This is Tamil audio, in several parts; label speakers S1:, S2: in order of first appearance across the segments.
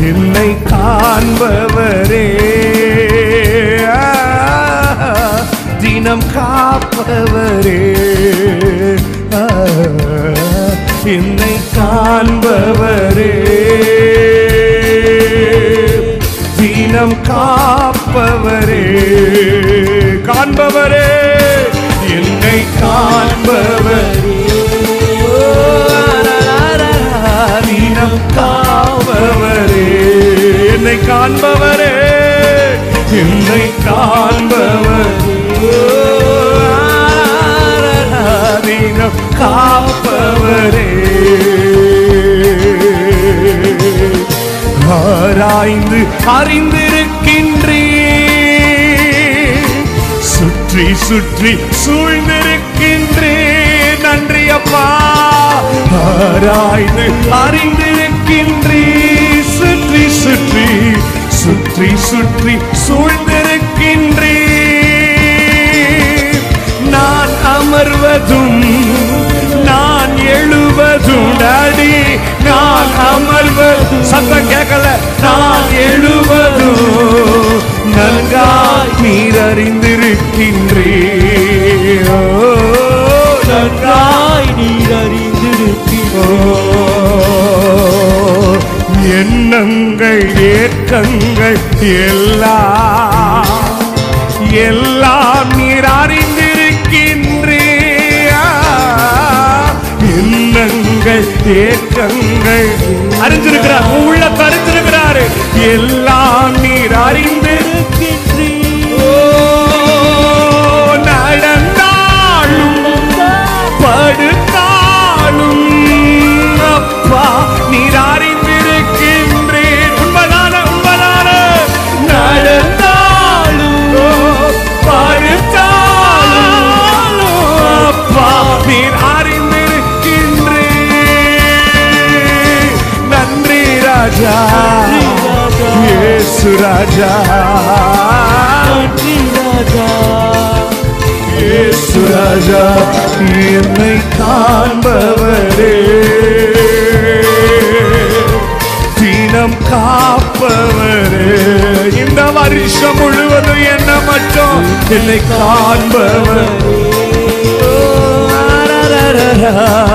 S1: என்னை காண்பவரே. தினம் காப்பவரே. என்னை காண்பவரே. தினம் காப்பவரே. காண்பவரே. என்னை காண்பவரே. என்னை காண்பவரே என்னை காண்பவரே. காப்பவரே. ஆராய்ந்து அறிந்திருக்கின்றே சுற்றி சுற்றி சூழ்ந்திருக்கின்றே நன்றி அப்பா. ஆராய்ந்து அறிந்திருக்கின்றே சுற்றி சுற்றி சுற்றி சுற்றி சூழ்ந்திருக்கின்றே. நான் அமர்வதும் நான் எழுவதும் அடி நான் அமர்வதும் சத்தம் கேட்கல. நான் எழுவதும் நன்காய் நீர் அறிந்திருக்கின்றே ஓ, நன்காய்
S2: நீர் அறிந்திருக்கிறோ
S1: எண்ணங்கள் ஏக்கங்கள் எல்லாம் எல்லாம் நீர் அறிந்திருக்கின்றே எண்ணங்கள் ஏக்கங்கள் அறிஞ்சிருக்கிறார் உள்ள உள்ளத்தை எல்லாம் நீர் அறிந்திருக்கின்றே ராஜா இயேசு ராஜா
S2: நன்றி ராஜா
S1: இயேசு ராஜா என்னை காண்பவரே தினம் காப்பவரே இந்த வருஷம் முழுவதும் என்ன மட்டும் என்னை காண்பவர்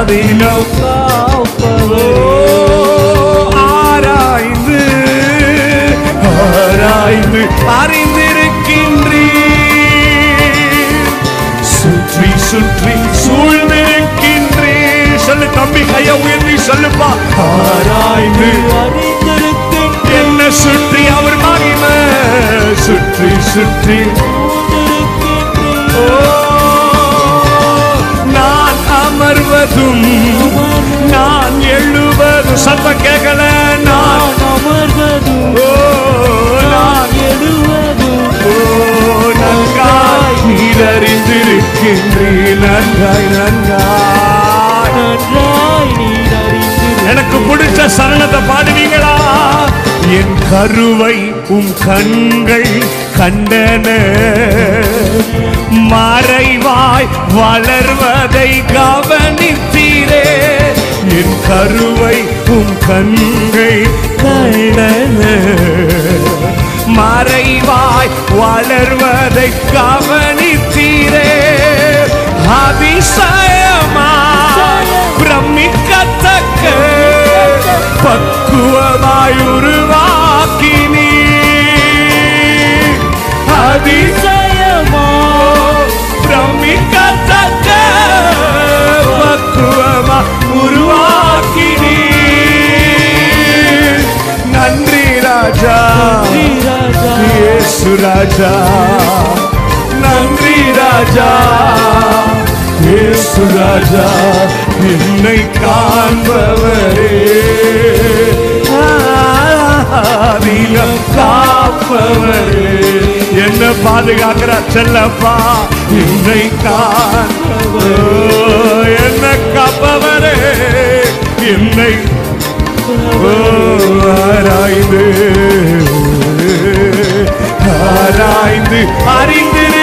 S1: தினம்
S2: காப்பவர்
S1: ஆராய்ந்து அறிந்திருக்கின்றீ சுற்றி சுற்றி சூழ்ந்திருக்கின்றே சொல்லு தம்பி கைய உயர்த்தி சொல்லுப்பா. ஆராய்ந்து
S2: அறிந்திருக்கின்றேன்
S1: என்ன சுற்றி அவர் மகிமை? சுற்றி சுற்றி. நான் அமர்வதும் நான் எழுவதும். சத்தம் கேட்கல நான்.
S2: அமர்வதும்.
S1: நன்காய் நீர் அறிந்திருக்கின்றீ
S2: நன்றாய். நீர்
S1: எனக்கு பிடிச்ச சரணத்தை பாடுவீங்களா? என் கருவை உம் கண்கள் கண்டன. மறைவாய் வளர்வதை கவனித்தீரே. என் கருவை உம் கண்கள் கண்டன. மறைவாய் வளர்வதை கவனித்தீரே அதிசயமாய் பிரமிக்கத்தக்க பக்குவமாய் உருவாக்கினீ அதிசயமோ பிரமிக்கத்தக்க பக்குவமா உருவாக்கினீ நன்றி ராஜா
S2: நன்றி ராஜா
S1: இயேசு ராஜா நன்றி ராஜா. இயேசு ராஜா என்னை காண்பவரே. ஆதினம் காப்பவரே. என்ன பாதுகாக்கிற செல்லப்பா என்னை காண்பவர். என்ன காப்பவரே என்னை ஆராய்ந்து ஆராய்ந்து அறிந்திரு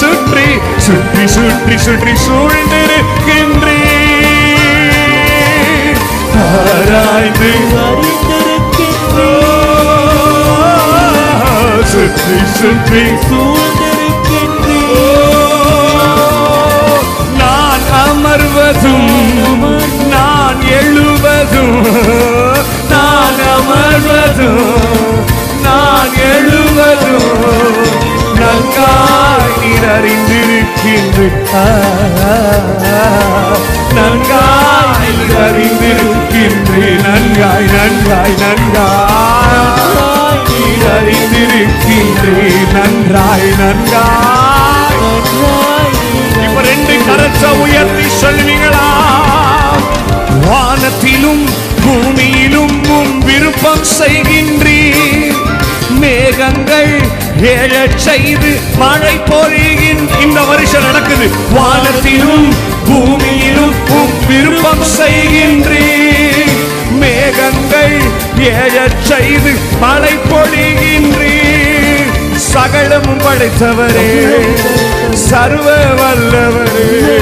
S1: சுற்றி சுற்றி சுற்றி சுற்றி சூழ்ந்திருக்கின்றே. ஆராய்ந்து சுற்றி சுற்றி.
S2: சூழ்ந்திருக்கின்றே.
S1: நான் அமர்வதும் நான் எழுவதும் நான் அமர்வதும் நான் எழுவதும். நன்காய் நீர் அறிந்திருக்கின்றார் நன்காய் நீர் அறிந்திருக்கின்றே நன்காய் நன்காய் நன்காய். நீர் அறிந்திருக்கின்றே நன்றாய் நன்றாய் இப்ப ரெண்டு கரச்ச உயர்த்தி சொல்லுவீங்களா? வானத்திலும் பூமியிலும் விருப்பம் செய்கின்றீர். மேகங்கள் ஏழச் செய்து மழை பொழியின் இந்த வருஷம் நடக்குது. வானத்திலும் பூமியிலும் விருப்பம் செய்கின்றீர். மேகங்கள் ஏழச் செய்து மழை பொழிகின்றீர். சகலம் படைத்தவரே சர்வ வல்லவரே.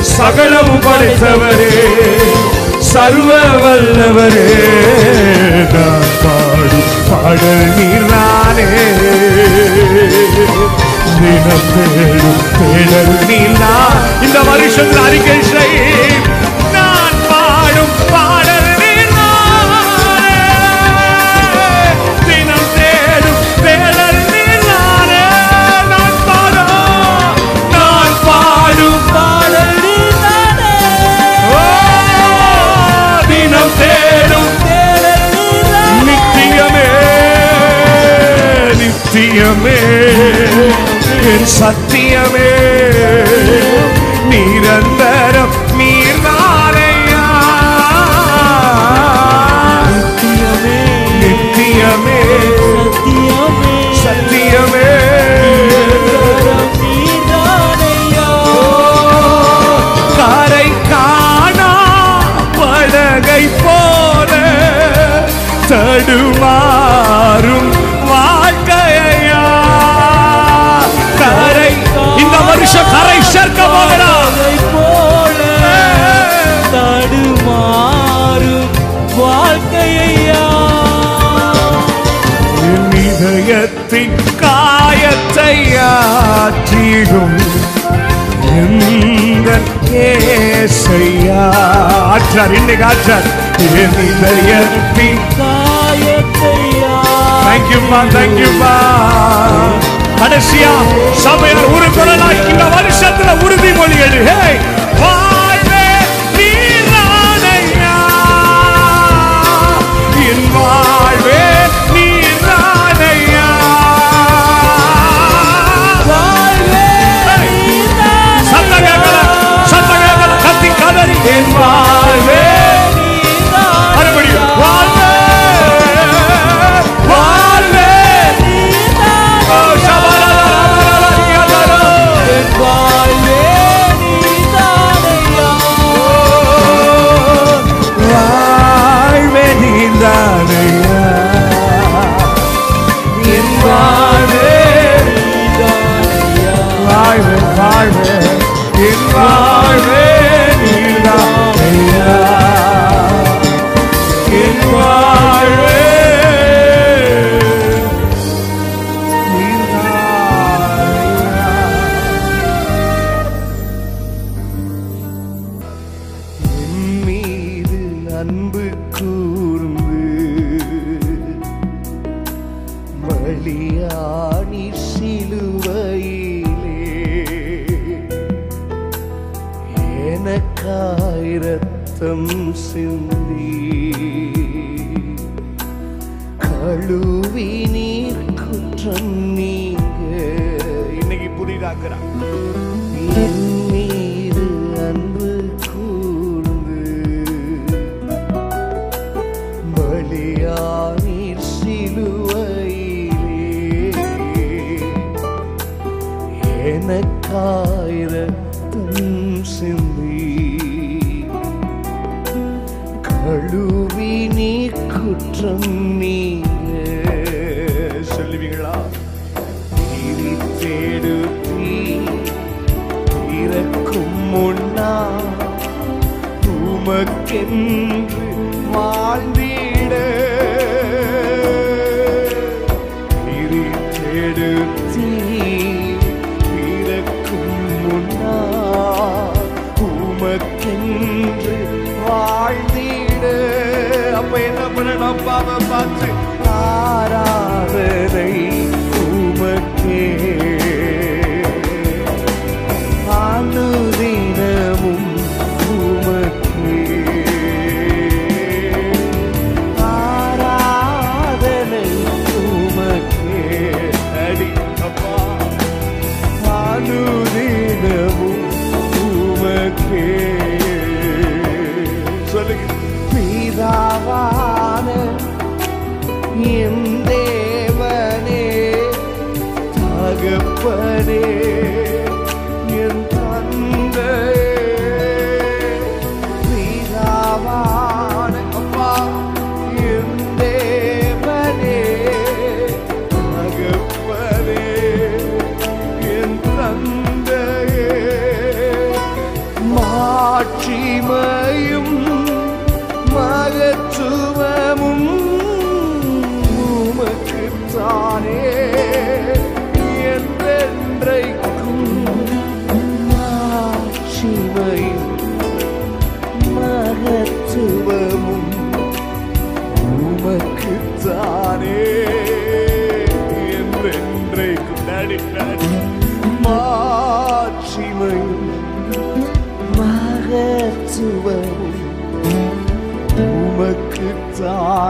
S1: சகலம் படைத்தவரே சர்வ வல்லவரே. பாடும் பாடல் நீரானே தினம் தேடும் தேடல் நீலா இந்த வருஷம் அறிக்கை செய் சத்தியமே என் சத்தியமே. நிரந்தரம் நீர்தாரையா
S2: நித்தியமே
S1: நித்தியமே.
S2: சத்தியமே.
S1: சத்தியமே கரை காணா படகை போல தடுமாறும் இதயத்தின் காயத்தை ஆற்றிடும் ஆற்றார் இன்னைக்கு ஆற்றார். என் இதயத்தின்
S2: காயத்தை
S1: தேங்க்யூப்பா தேங்க்யூப்பா கடைசியா சபையினர் உறுப்பினராக இந்த வருஷத்துல உறுதிமொழி எழு உமக்கென்று வாழ்ந்திட. பிரித்தெடுத்தி பிறக்கும் முன்னால் உமக்கென்று வாழ்ந்திட. அப்ப என்ன பண்ணணும்? அப்பாவை பார்த்து ஆராதனை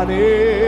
S1: Hare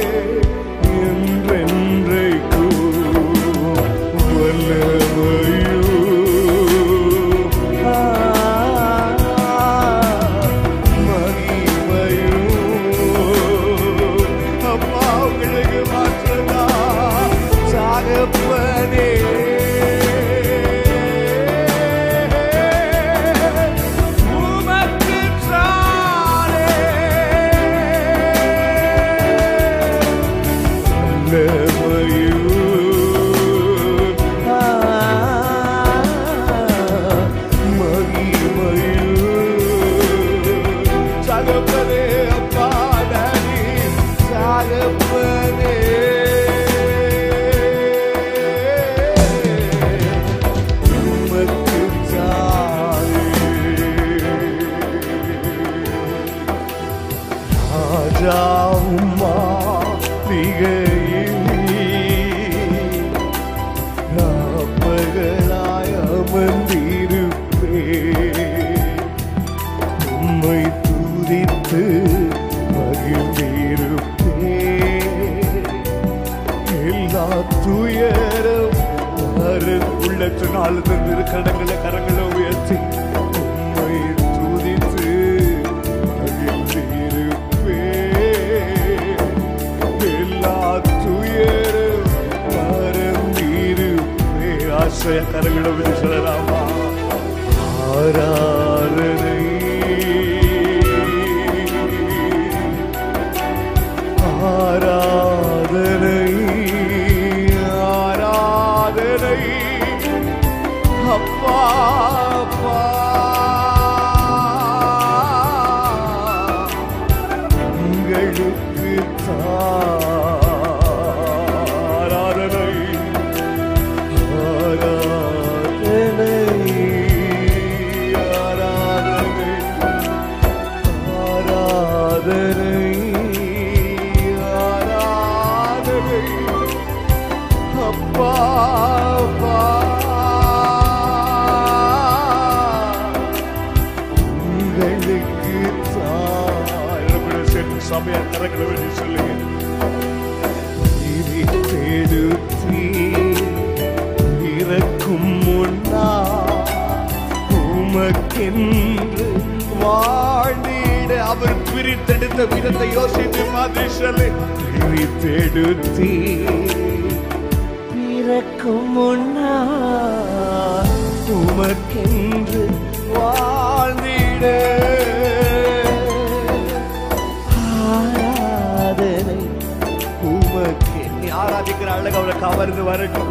S1: உமக்கு நீ ஆராதிக்கிற அழகு அவளை கவர்ந்து வரட்டும்.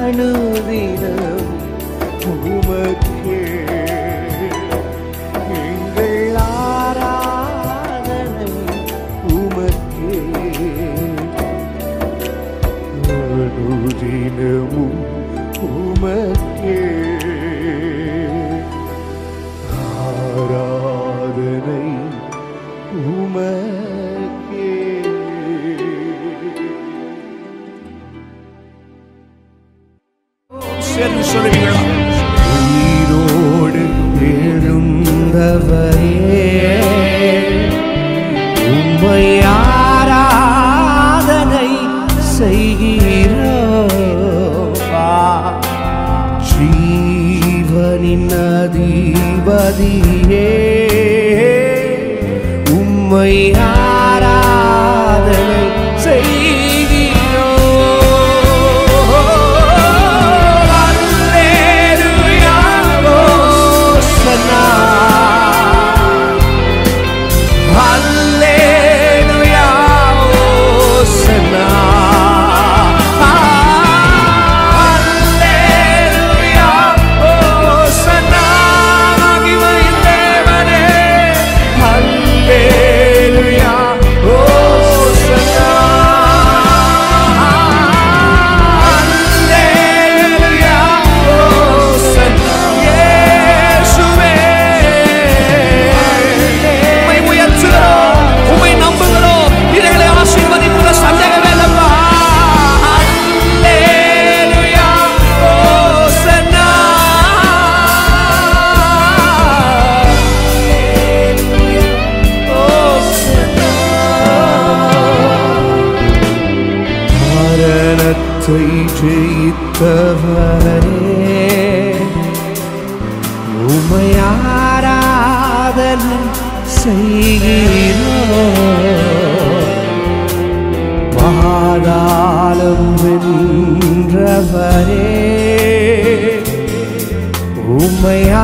S1: அணுதினம் உமக்கு உமக்கு உமக்கே எழுந்தவரே உம்மை ஆராதனை செய்கிறோவா ஜீவனின் அதிபதியே உம்மை ஆராதனை கவரே உமை செய்கிறோ பாதாளம் வென்றவரே உமையா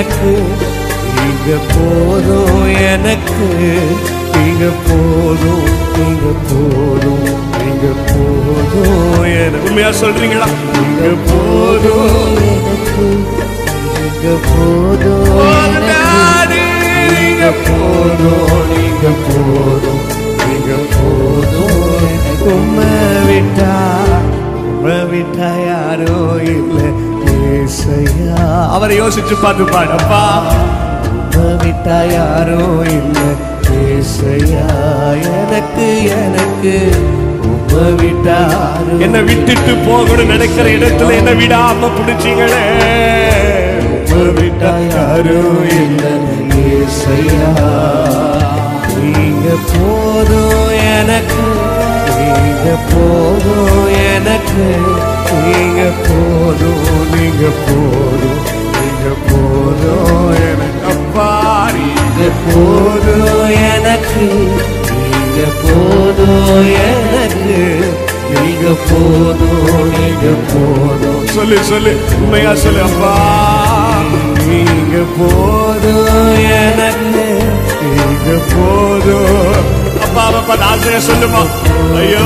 S1: எனக்கு நீங்க போதும் எனக்கு நீங்க போதும் நீங்க போதும் நீங்க போதும் எனக்கு.
S3: உண்மையா சொல்றீங்களா?
S1: நீங்க போதும் எனக்கு நீங்க போதும்
S3: போதும்
S1: நீங்க போதும் நீங்க போதும் நீங்க போதும். உம்மை விட்டா உம்மை விட்டா யாரோ இல்லை. ஏசையா
S3: அவரை யோசிச்சு பார்த்து பாடப்பா
S1: விட்டா யாரும் இல்லை ஏசையா எனக்கு எனக்கு
S3: என்னை விட்டுட்டு போகணும்னு நினைக்கிற இடத்துல என்ன விடாம பிடிச்சீங்களே.
S1: விட்டா யாரும் இல்லை ஏசையா நீங்க போதும் எனக்கு நீங்க போதும் எனக்கு
S3: நீங்க போதும் நீங்க போதும் நீங்க போதும் எனக்கு. அப்பா
S1: நீங்க போதும் எனக்கு நீங்க போதும் எனக்கு நீங்க போதும் நீங்க போதும்
S3: சொல்லு சொல்லு உண்மையா சொல்லு அப்பா.
S1: நீங்க போதும் எனக்கு
S3: நீங்க போதும் அப்பா அப்பா சொல்லுமா ஐயோ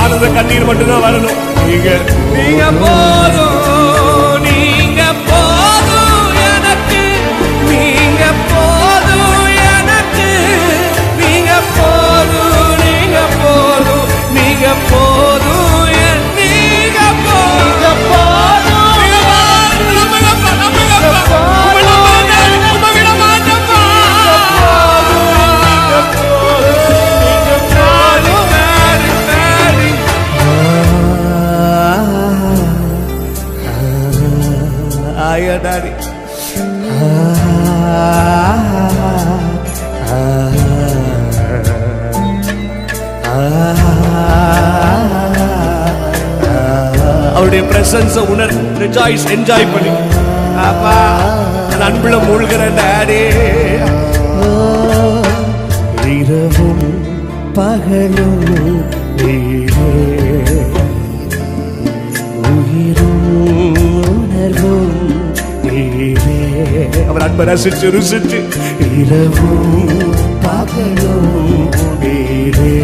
S3: ஆனந்த கண்ணீர் மட்டும்தான் வரணும். நீங்க நீங்க போதும் நீங்க போதும் எனக்கு. நீங்க போதும் எனக்கு. நீங்க போதும் நீங்க போதும் நீங்க போதும். ஆயா டாடி அவருடைய பிரசன்ஸ உணர் ரிஜாய்ஸ் என்ஜாய் பண்ணி. அப்பா அந்த அன்புல மூழ்கிற டாடி
S1: இரவும் பகலும்
S3: அவர் அன்பை ரசிச்சு ருசிச்சு
S1: இரவும் பகலும் நீரே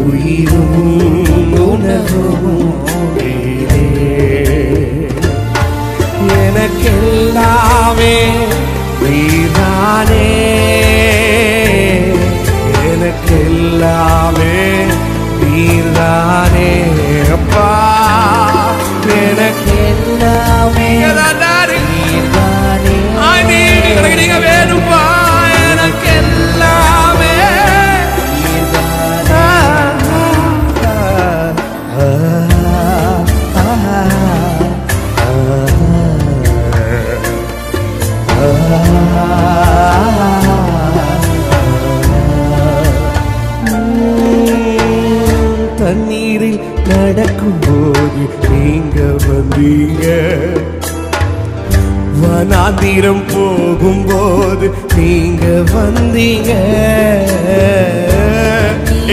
S1: உயிரும் உணவும் நீரே எனக்கெல்லாமே நீதானே. எனக்கெல்லாமே நீதானே. அப்பா எனக்கெல்லாமே நீதானே
S3: எனக்கு நீங்க வேணும்பா எனக்கு எல்லாமே
S1: தண்ணீரில் நடக்கும்போது நீங்க வந்தீங்க. வனாந்திரம் போகும்போது நீங்க வந்தீங்க.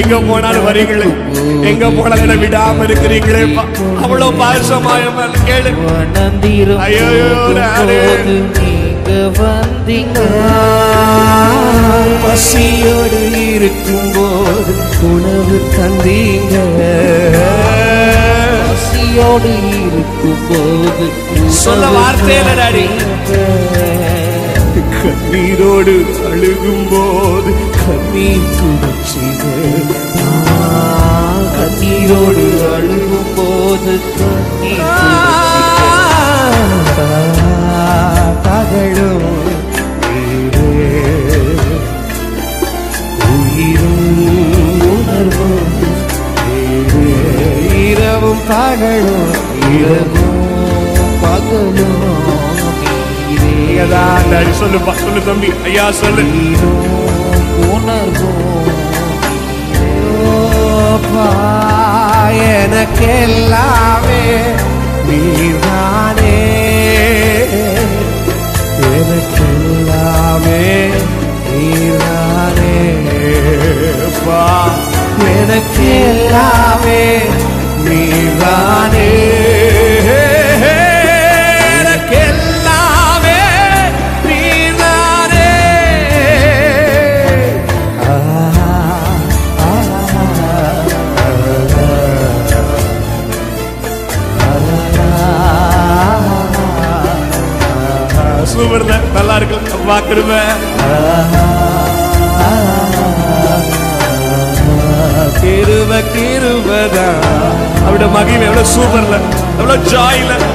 S3: எங்க போனாலும் வரீங்களே? எங்க போனாலும் விடாம இருக்கிறீங்களேப்பா அவ்வளவு பாசமாயமா கேளு.
S1: வனாந்திரம்
S3: ஐயோ,
S1: நீங்க வந்தீங்க. பசியோடு இருக்கும்போது உணவு தந்தீங்க. பசியோடு இருக்கும்போது
S3: சொல்ல வார்த்தை இல்ல, டாடி.
S1: கண்ணீரோடு அழுகும் போது கண்ணீர் துடைச்சிங்க கண்ணீரோடு அழுகும் போது நீரே. உயிரும் உணர்வும். இரவும் பகலும் இரவும் பகலும்.
S3: சொல்லுப்பா சொல்லு தம்பி. ஐயா சொல்லு.
S1: உணர்வும். எனக்கெல்லாமே நீதானே எனக்கெல்லாமே நீதானே பா எனக்கெல்லாமே நீதானே நீதானே
S3: சூப்பர்ல நல்லா இருக்கு ولا تجايله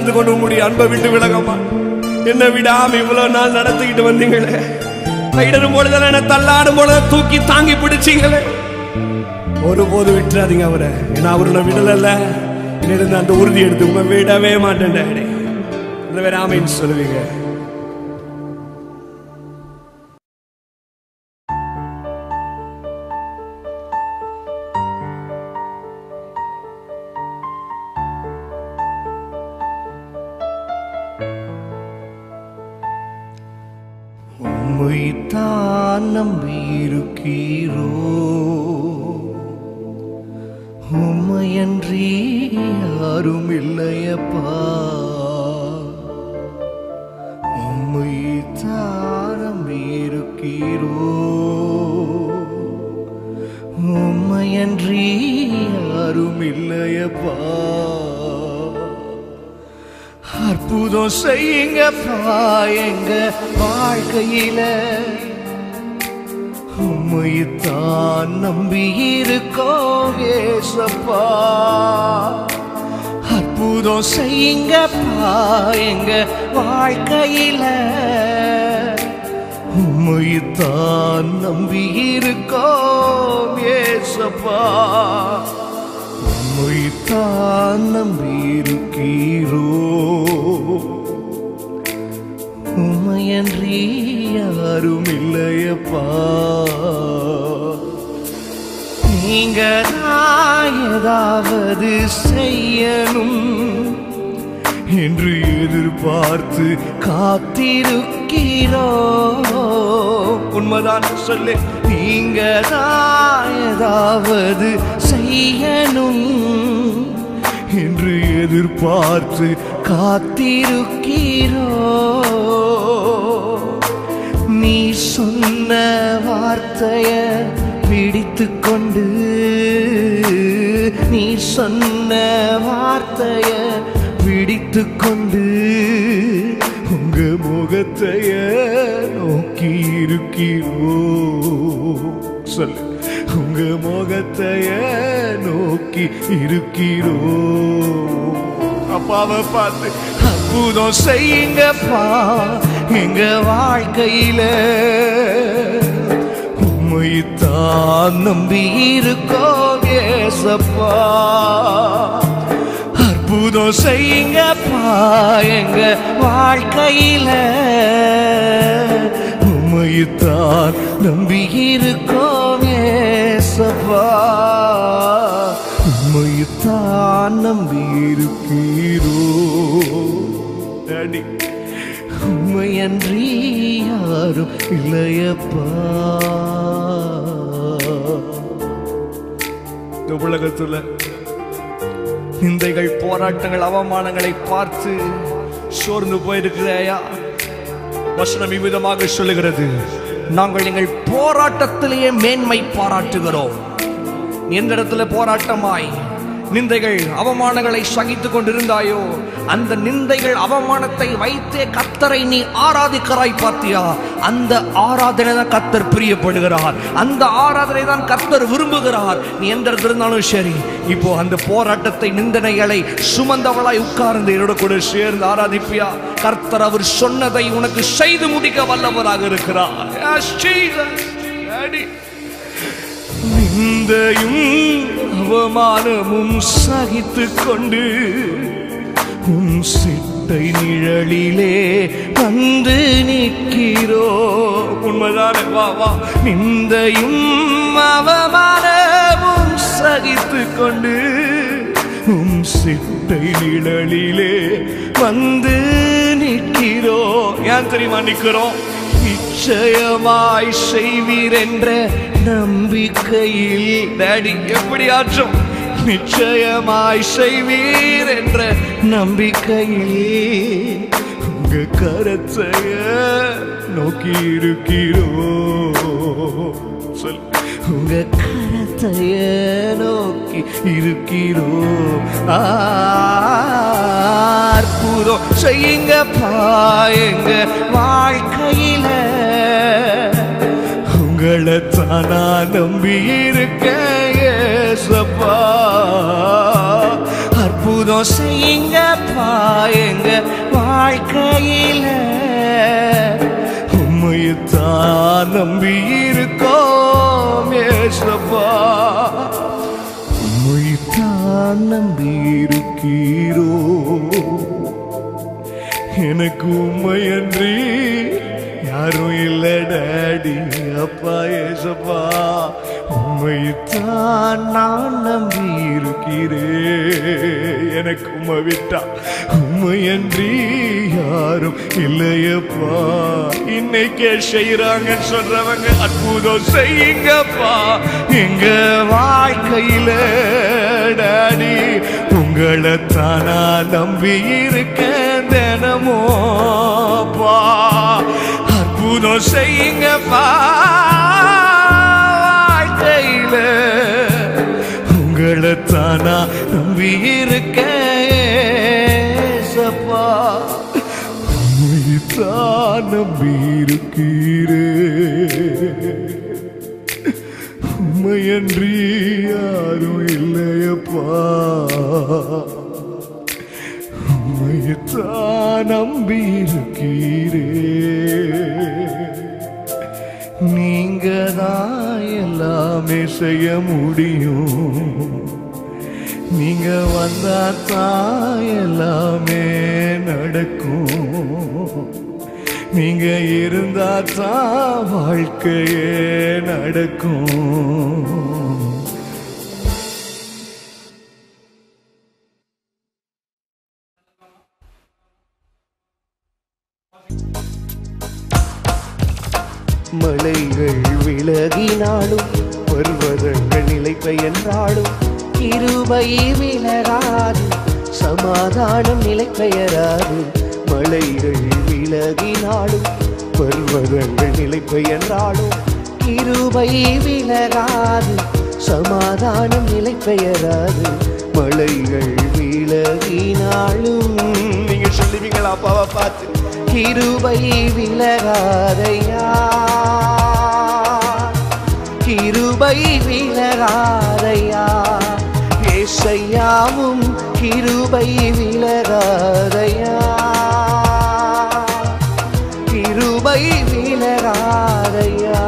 S4: எக்காரணத்து கொண்டு உங்களுடைய அன்பை விட்டு விலகமா? என்ன விடாம இவ்வளவு நாள் நடத்திக்கிட்டு வந்தீங்களே. கைடரும் பொழுதெல்லாம் என்ன தள்ளாடும் பொழுது தூக்கி தாங்கி பிடிச்சீங்களே. ஒருபோது விட்டுறாதீங்க அவரை. ஏன்னா அவர் நான் விடலல்ல. இருந்து அந்த உறுதி எடுத்து உங்க விடவே மாட்டேன் டேடி. இந்த வேற ஆமைன்னு சொல்லுவீங்க.
S1: வாழ்க்கையில உம்மைத்தான் நம்பி இருக்கோம் ஏசப்பா. உம்மைத்தான் நம்பியிருக்கீரோ. உமையன்றி யாரும் இல்லையப்பா நீங்க நான் ஏதாவது செய்யணும். என்று எதிர்பார்த்து காத்திருக்கிறோ. உண்மைதான் சொல்லு நீங்க தான் ஏதாவது செய்யணும் என்று எதிர்பார்த்து காத்திருக்கிறோ. நீ சொன்ன வார்த்தைய பிடித்து கொண்டு நீ சொன்ன வார்த்தைய பிடித்து கொண்டு உங்க முகத்தைய நோக்கி இருக்கிறோ சொல்லு. உங்க முகத்தைய நோக்கி இருக்கிறோ அப்பாவை பார்த்து அற்புதம் செய்யுங்கப்பா எங்க வாழ்க்கையில. உண்மைத்தான் நம்பி இருக்கோ ஏசப்பா. அற்புதம் செய்யுங்கப்பா எங்க வாழ்க்கையில. உம்மைத்தான் நம்பி இருக்கோம் ஏசப்பா. உம்மைத்தான் நம்பி இருக்கீரோ டாடி உண்மையன்றி யாரும் இல்லையப்பா.
S4: உலகத்துல நிந்தைகள் போராட்டங்கள் அவமானங்களை பார்த்து சோர்ந்து போயிருக்கிறாயா? வசனம் இவ்விதமாக சொல்லுகிறது. நாங்கள் எங்கள் போராட்டத்திலேயே மேன்மை பாராட்டுகிறோம். எந்த இடத்துல போராட்டமாய்? நிந்தைகள் அவமானங்களை சகித்துக் கொண்டிருந்தாயோ? அந்த நிந்தைகள் அவமானத்தை வைத்தே கத்தரை நீ ஆராதிக்கிறாய் பார்த்தியா அந்த ஆராதனை தான் கத்தர் பிரியப்படுகிறார். அந்த ஆராதனை தான் கத்தர் விரும்புகிறார். நீ எந்த இருந்தாலும் சரி இப்போ அந்த போராட்டத்தை நிந்தனைகளை சுமந்தவளாய் உட்கார்ந்து என்னோட கூட சேர்ந்து ஆராதிப்பியா? கர்த்தர் அவர் சொன்னதை உனக்கு செய்து முடிக்க வல்லவராக இருக்கிறார்.
S1: நிந்தையும் அவமானமும் சகித்து கொண்டு உன் சிட்டை நிழலிலே வந்து நிற்கிறோ.
S4: உண்மைதானே வா வா.
S1: நிந்தையும் அவமானமும் சகித்து கொண்டு உம் சிட்டை நிழலிலே வந்து நிற்கிறோ
S4: ஏன் தெரியுமா நிற்கிறோம்?
S1: நிச்சயமாய் செய்வீர் என்ற நம்பிக்கையில்
S4: டேடி ஆற்றும்?
S1: நிச்சயமாய் செய்வீர் என்ற நம்பிக்கையில். உங்க கரத்தைய நோக்கி இருக்கிறோ சொல். உங்க கரத்தைய நோக்கி இருக்கிறோ அற்புதம். செய்யுங்க பாயங்க வாழ்க்கையில் உங்களை தானா நம்பி இருக்க ஏசப்பா அற்புதம் செய்யுங்கப்பா எங்க வாழ்க்கையில
S5: உம்மையத்தான் நம்பி இருக்கோம் ஏசப்பா உம்மையத்தான் நம்பி இருக்கீரோ எனக்கு உண்மையன்றி யாரும் இல்லை அப்பா ஏசப்பா. உண்மைத்தான் நான் நம்பி இருக்கிறேன் எனக்கு உண்மை விட்டா உண்மையன்றி யாரும் இல்லையப்பா. இன்னைக்கே செய்யறாங்கன்னு சொல்றவங்க அற்புதம் செய்யுங்கப்பா. எங்க வாழ்க்கையில டாடி உங்களை தானா நம்பி இருக்க தினமோப்பா அற்புதம் செய்யுங்கப்பா. வாழ்க்கையில உங்களை தானா நம்பி இருக்கேசப்பா தான் நம்பி இருக்கிறேன் உண்மையன்றி யாரும் இல்லையப்பா. உண்மையத்தான் நம்பி இருக்கீரே எல்லாமே செய்ய முடியும். நீங்க வந்தாத்தான் எல்லாமே நடக்கும். நீங்க இருந்தாத்தான் வாழ்க்கையே நடக்கும்.
S1: இருபை விலகாது சமாதானம் நிலை பெயராது. மலைகள் விலகினாலும் பர்வதங்கள் நிலை என்றாலும் இருபை விலகாது சமாதானம் நிலை பெயராது. மலைகள் விலகினாலும் நீங்க சொல்லுவீங்களா? அப்பாவை பார்த்து. கிருபை விலகாதையா கிருபை விலகாதையா ஏசையாவும் கிருபை விலகாதையா? கிருபை விலகாதையா?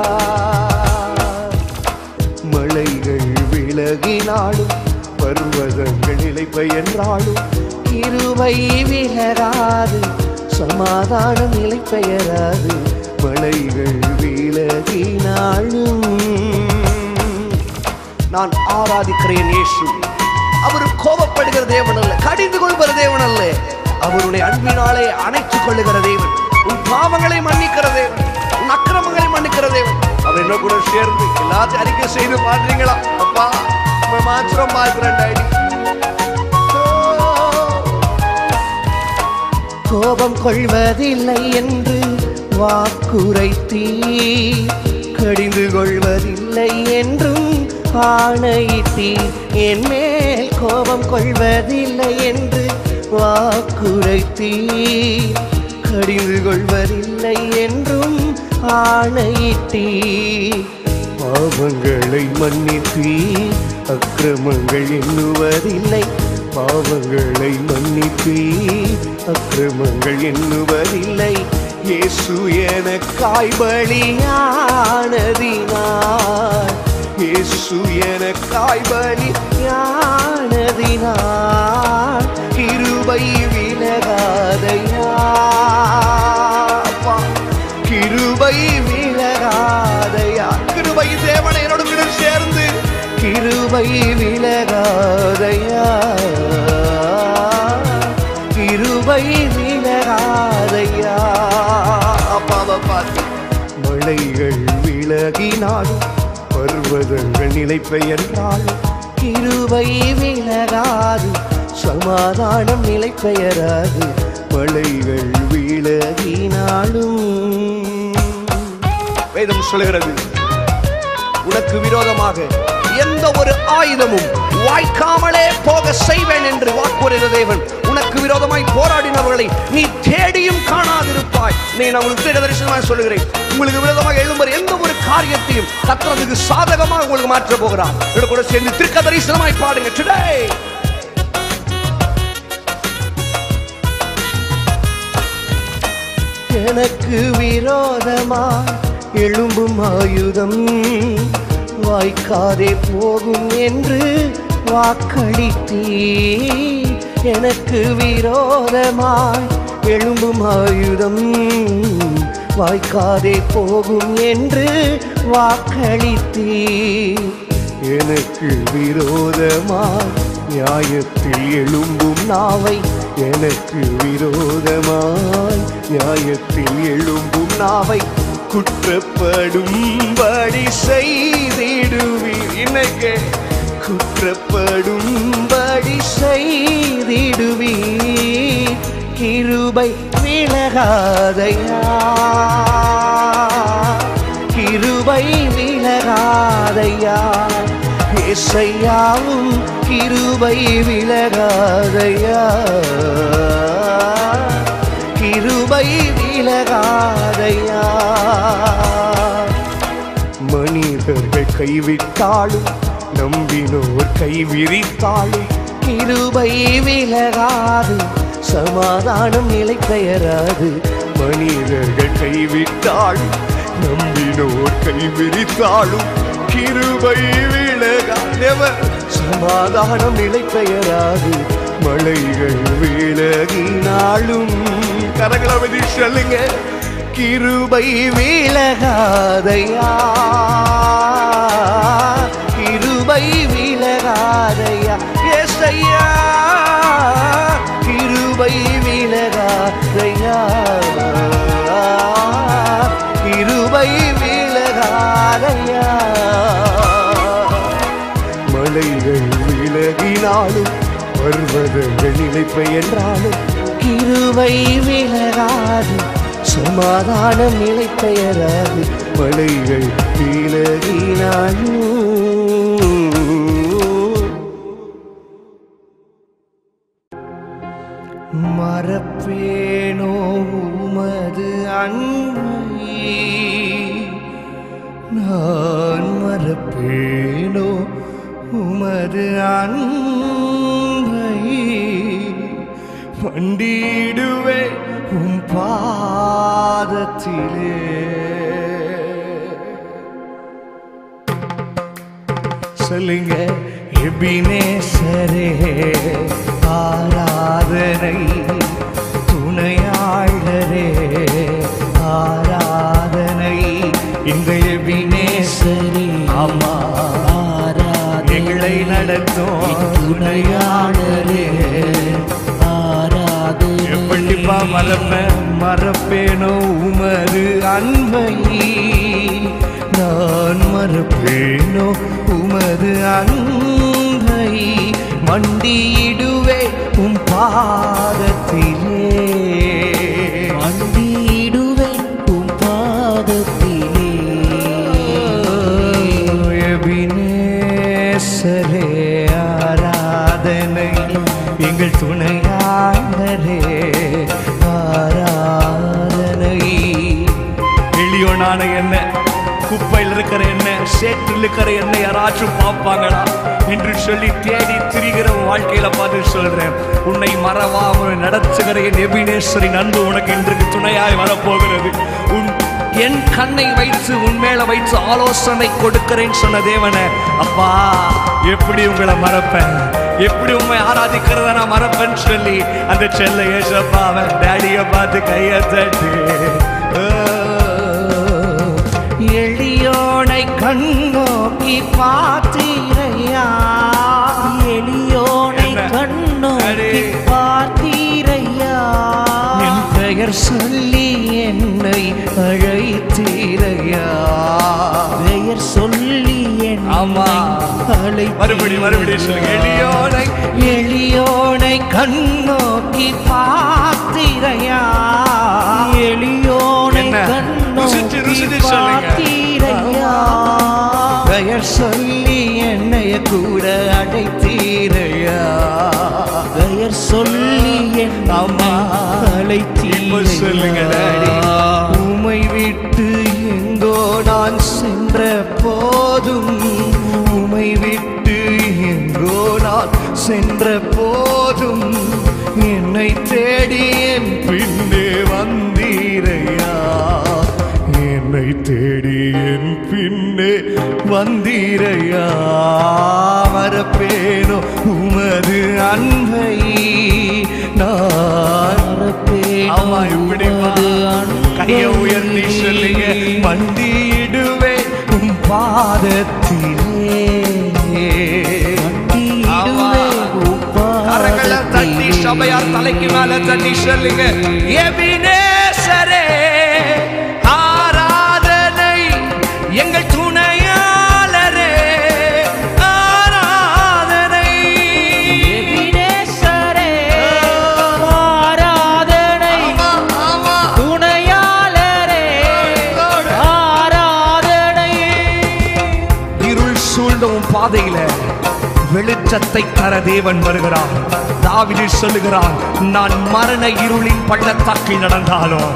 S1: மலைகள் விலகினாலும் பர்வதங்கள் நிலைப்ப என்றாலும் இருவை விலகாது சமாதானம் நிலை பெயராது மலைகள் விலகினாலும். நான் ஆராதிக்கிறேன் இயேசு. அவர் கோபப்படுகிற தேவன் அல்ல. கடிந்து கொள்கிற தேவன் அல்ல. அவருடைய அன்பினாலே அணைத்துக் கொள்ளுகிற தேவன். உன் பாவங்களை மன்னிக்கிற தேவன். உன் அக்கிரமங்களை மன்னிக்கிற தேவன். அவர் என்ன கூட சேர்ந்து எல்லாத்தையும் அறிக்கை செய்து பாடுறீங்களா அப்பா மாத்திரம் பார்க்கிறேன் டாடி. கோபம் கொள்வதில்லை என்று வாக்குரைத்தீ கடிந்து கொள்வதில்லை என்றும் ஆணையிட்டீர் என் மேல் கோபம் கொள்வதில்லை என்று வாக்குரைத்தீ. கடிந்து கொள்வதில்லை என்றும் ஆணையிட்டீர் பாவங்களை மன்னித்தீ அக்கிரமங்கள் எண்ணுவதில்லை. பாவங்களை மன்னித்தீ அக்கிரமங்கள் எண்ணுவதில்லை. இயேசு எனக்காய் பலியானதினார் இயேசு எனக்காய் பலி பலியானதினார் கிருபை விலகாதையா கிருபை விலகாதையா கிருபை தேவனை என்னோட கூட சேர்ந்து கிருபை விலகாதையா கிருபை விலகாதையா அப்பாவை பார்த்து மழைகள் விலகினாலும் பர்வதங்கள் நிலை பெயர்ந்தாலும் கிருபை விலகாது. சமாதானம் நிலை பெயராது. மலைகள் விலகினாலும் வேதம் சொல்கிறது உனக்கு விரோதமாக எந்த ஒரு ஆயுதமும் வாய்க்காமலே போக செய்வேன் என்று வாக்குறுகிற தேவன். உனக்கு விரோதமாய் போராடினவர்களை நீ தேடியும் காணாதிருப்பாய். நீ நான் உங்களுக்கு திடதரிசனமாக சொல்லுகிறேன். உங்களுக்கு விரோதமாக எழும்பர் எந்த ஒரு காரியத்தையும் கத்துறதுக்கு சாதகமாக உங்களுக்கு மாற்ற போகிறார். இதோட கூட சேர்ந்து திருக்க தரிசனமாய் பாடுங்க டுடே எனக்கு விரோதமா எழும்பும் ஆயுதம் வாய்க்காதே போகும் என்று வாக்களித்தீ எனக்கு விரோதமாய் எழும்பும் ஆயுதம் வாய்க்காதே போகும் என்று வாக்களித்தீ எனக்கு விரோதமாய் நியாயத்தில் எழும்பும் நாவை எனக்கு விரோதமாய் நியாயத்தில் எழும்பும் நாவை குற்றப்படும்படி செய்திடுவீர். இன்னைக்கு குற்றப்படும்படி செய்திடுவீர். கிருபை விலகாதையா? கிருபை விலகாதையா? இசையாவும் கிருபை விலகாதையா? கிருபை விலகாதையா மனிதர்கள் கைவிட்டாலும் நம்பினோர் கைவிரித்தாலும் கிருபை விலகாது சமாதானம் நிலை பெயராது. மனிதர்கள் கைவிட்டாலும் நம்பினோர் கைவிரித்தாலும் கிருபை விலகாதவர் சமாதானம் நிலை பெயராது. மலைகள் விலகினாலும் கரங்களவதி சொல்லுங்க. கிருபை விலகாதையா? கிருபை விலகாதையா? ஏசையா கிருபை விலகாதையா? கிருபை விலகாதையா? மலைகள் விலகினாலும் பர்வதங்கள் நிலைப்பை என்றாலும் கிருவை விலகாது. சமாதானம் நிலை பெயராது மலைகள் விலகினாலும் மறப்பேனோ உமது அன்பை? நான் மறப்பேனோ உமது அன்பை? வண்டிடுவே உம் பாதத்திலே சொல்லுங்க எபினேசரே ஆராதனை துணையாளரே ஆராதனை இந்த எபினேசரே ஆமா எங்களை நடத்தும் துணையாளரே மறப்பேன் மறப்பேனோ உமது அன்பை நான் மறப்பேனோ உமது அன்பை. மண்டியிடுவே உம் பாதத்திலே.
S2: மண்டியிடுவே உம் பாதத்திலே.
S1: எபினேசரே ஆராதனை. எங்கள் துணையாளரே. நான் என்ன? குப்பையில் இருக்கிற என்ன? சேற்றில் இருக்கிற என்ன? யாராச்சும் பார்ப்பாங்களா? என்று சொல்லி தேடி திரிகிற வாழ்க்கையில பார்த்து சொல்றேன். உன்னை மறவாமல் நடத்துகிற என் எபினேஸ்வரின் அன்பு உனக்கு இன்றைக்கு துணையாய் வரப்போகிறது. உன் என் கண்ணை வைத்து உன் மேல வைத்து ஆலோசனை கொடுக்கிறேன்னு சொன்ன தேவன. அப்பா எப்படி உங்களை மறப்பேன்? எப்படி உண்மை ஆராதிக்கிறத நான் மறப்பேன்னு சொல்லி அந்த செல்ல ஏசப்பா அவன் டேடியை பார்த்து கையை தட்டு. ஓ, எளியோனை கண்ணோக்கி பார்த்தீரையா
S2: எளியோனை? கண்ணோக்கி. பார்த்தீரையா
S1: என் பெயர் சொல்லி என்னை அழைத்தீரையா
S2: பெயர் சொல்லி. என்னை
S1: மறுபடி மறுபடி எளியோனை எளியோனை கண்ணோக்கி பார்த்தீரையா
S2: எளியோனை
S1: என்ன? பெயர் சொல்லி என்னைய கூட அழைத்தீரையா
S2: பெயர் சொல்லி
S1: சொல்லுங்க டாடி.
S2: அழைத்தீரையா
S1: உமை விட்டு எங்கோ நான் சென்ற போதும் உமை விட்டு எங்கோ நான் சென்ற போதும் என்னை தேடி என்
S3: வந்தீரையா? மறப்பேனோ உமது அன்பை? கைய உயர்த்தி சொல்லுங்க. மண்டியிடுவே உன் பாதத்திலே.
S6: கரங்களை தட்டி சபையார் தலைக்கு மேல தட்டி சொல்லுங்க. எபினேசரே
S1: வெளிச்சத்தை தர தேவன் வருகிறார் தாவிது சொல்லுகிறான் நான் மரண இருளின் பள்ளத்தாக்கில் நடந்தாலும்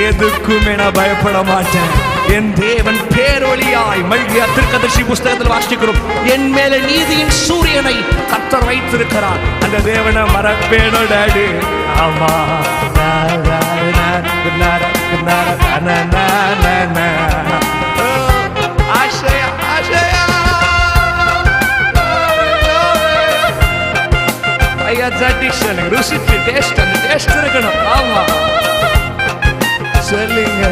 S1: எதுக்கும் என பயப்பட மாட்டேன் என் தேவன் பேரொழியாய் மல்கியா திருக்கதர்ஷி புஸ்தகத்தில் வாசிக்கிறோம் என் மேல நீதியின் சூரியனை கத்தர் வைத்திருக்கிறார் அந்த தேவனை மறப்பேனோ டாடி ஆமா நா, நா, நா, நா, நா, நா, நா, நா, சொல்லுங்க ருசிச்சு டேஸ்ட் அந்த டேஸ்ட் இருக்கணும் ஆமா. சொல்லுங்க.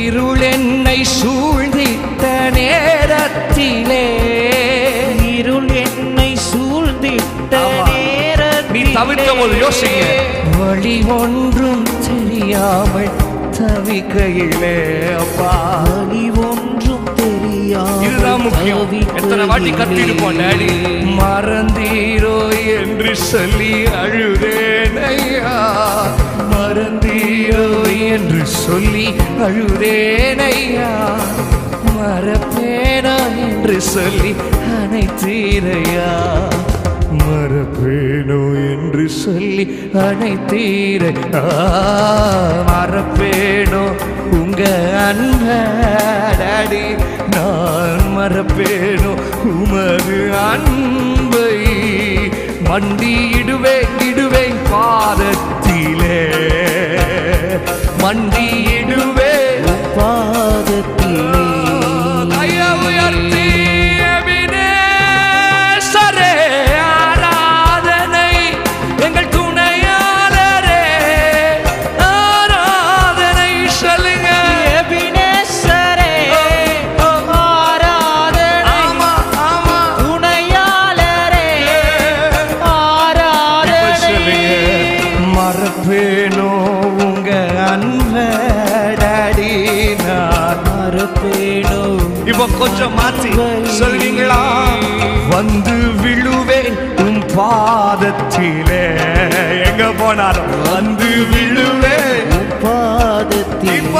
S1: இருள் என்னை சூழ்ந்திட்ட நேரத்திலே.
S2: இருள் என்னை சூழ்ந்திட்ட
S1: நீ தவிர்த்த போது யோசிங்க. வழி ஒன்றும் தெரியாமல் தவிக்கையிலே அப்பா.
S2: வழி ஒன்றும்
S1: இதுதான் முக்கியம். எத்தனை வாட்டி கத்திருப்போம் டாடி. மறந்தீரோ என்று சொல்லி அழுதேன் ஐயா மறந்தீரோ என்று சொல்லி அழுதேன் ஐயா மறப்பேனா என்று சொல்லி அனைத்தீரையா மறப்பேனோ என்று சொல்லி அனைத்தீரை மறப்பேனோ உங்க அன்படி நான் மறப்பேனோ? உமது அன்பை மண்டியிடுவே இடுவேன் பாதத்திலே. மண்டியிடுவே
S2: பாதத்திலே.
S1: உயர்த்தி. கொஞ்சம் மாத்தி சொல்வீங்களா? வந்து விழுவேன் உன் பாதத்திலே. எங்க போனாலும் வந்து விழுவேன்
S2: பாதத்திலே.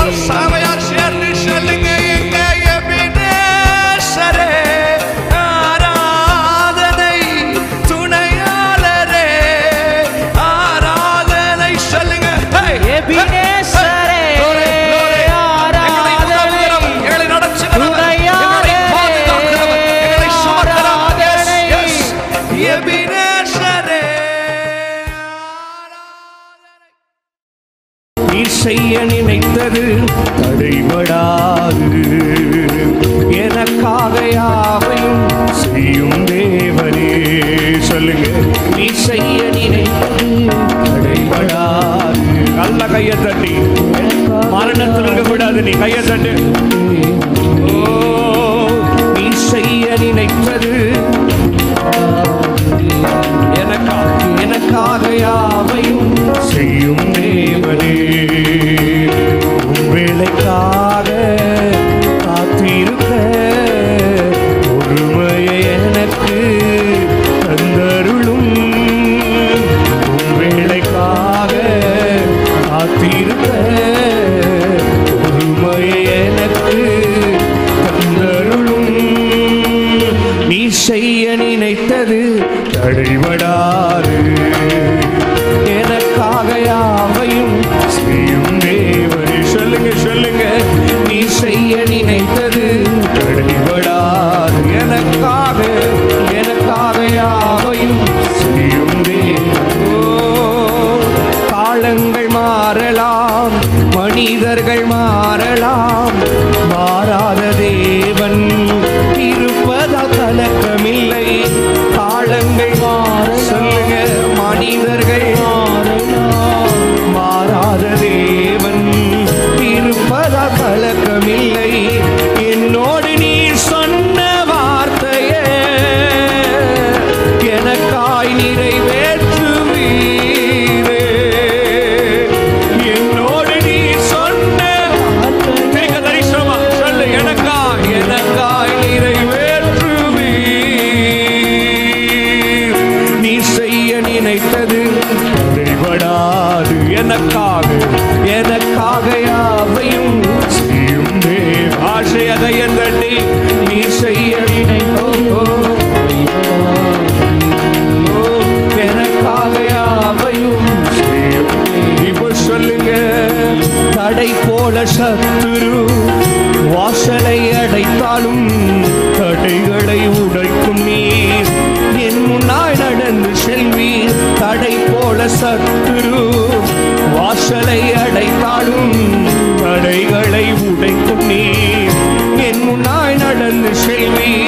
S1: தடை போல சத்துரு. வாசலை அடைத்தாலும் தடைகளை உடைக்கும் நீர். என் முன்னால் நடந்து செல்வீர். தடை போல சத்துரு. வாசலை அடைத்தாலும் தடைகளை உடைக்கும் நீர். என் முன்னால் நடந்து செல்வீர்.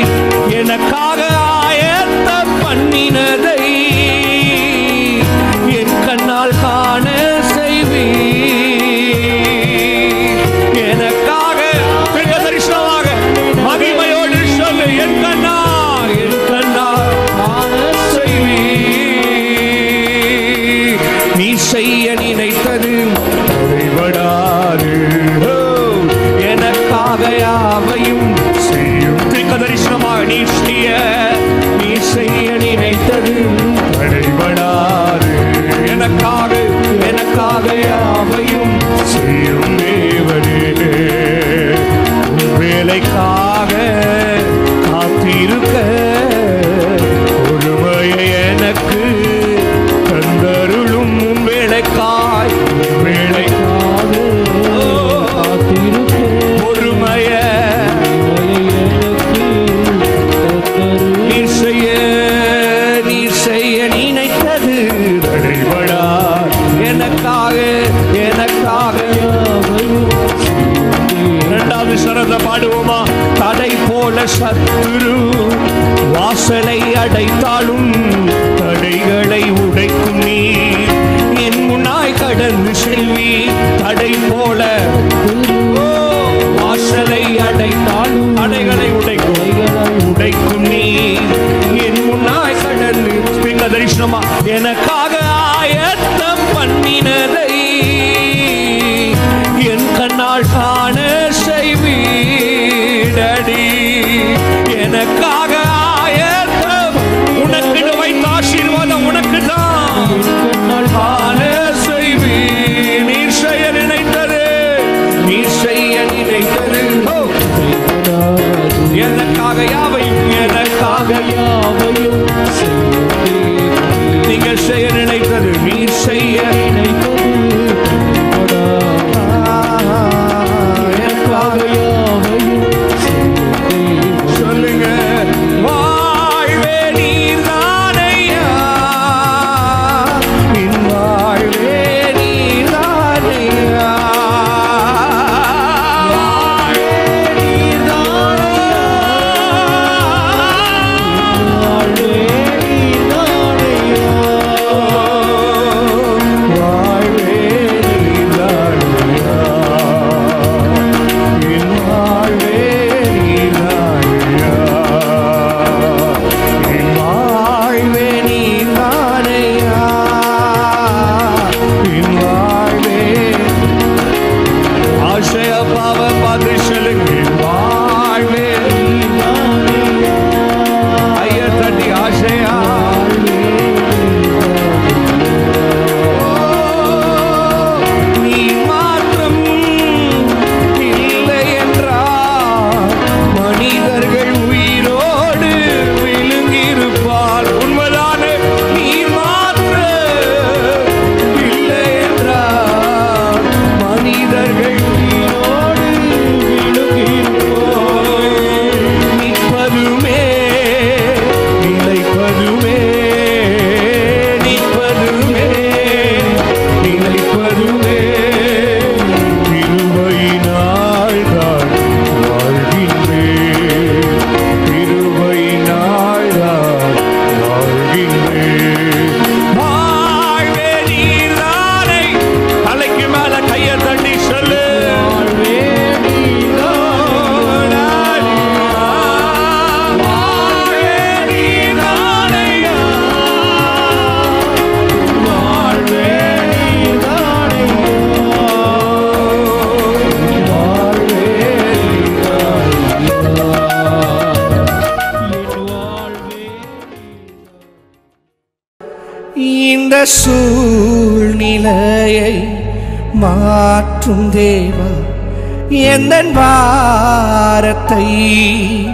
S1: பாவத்தை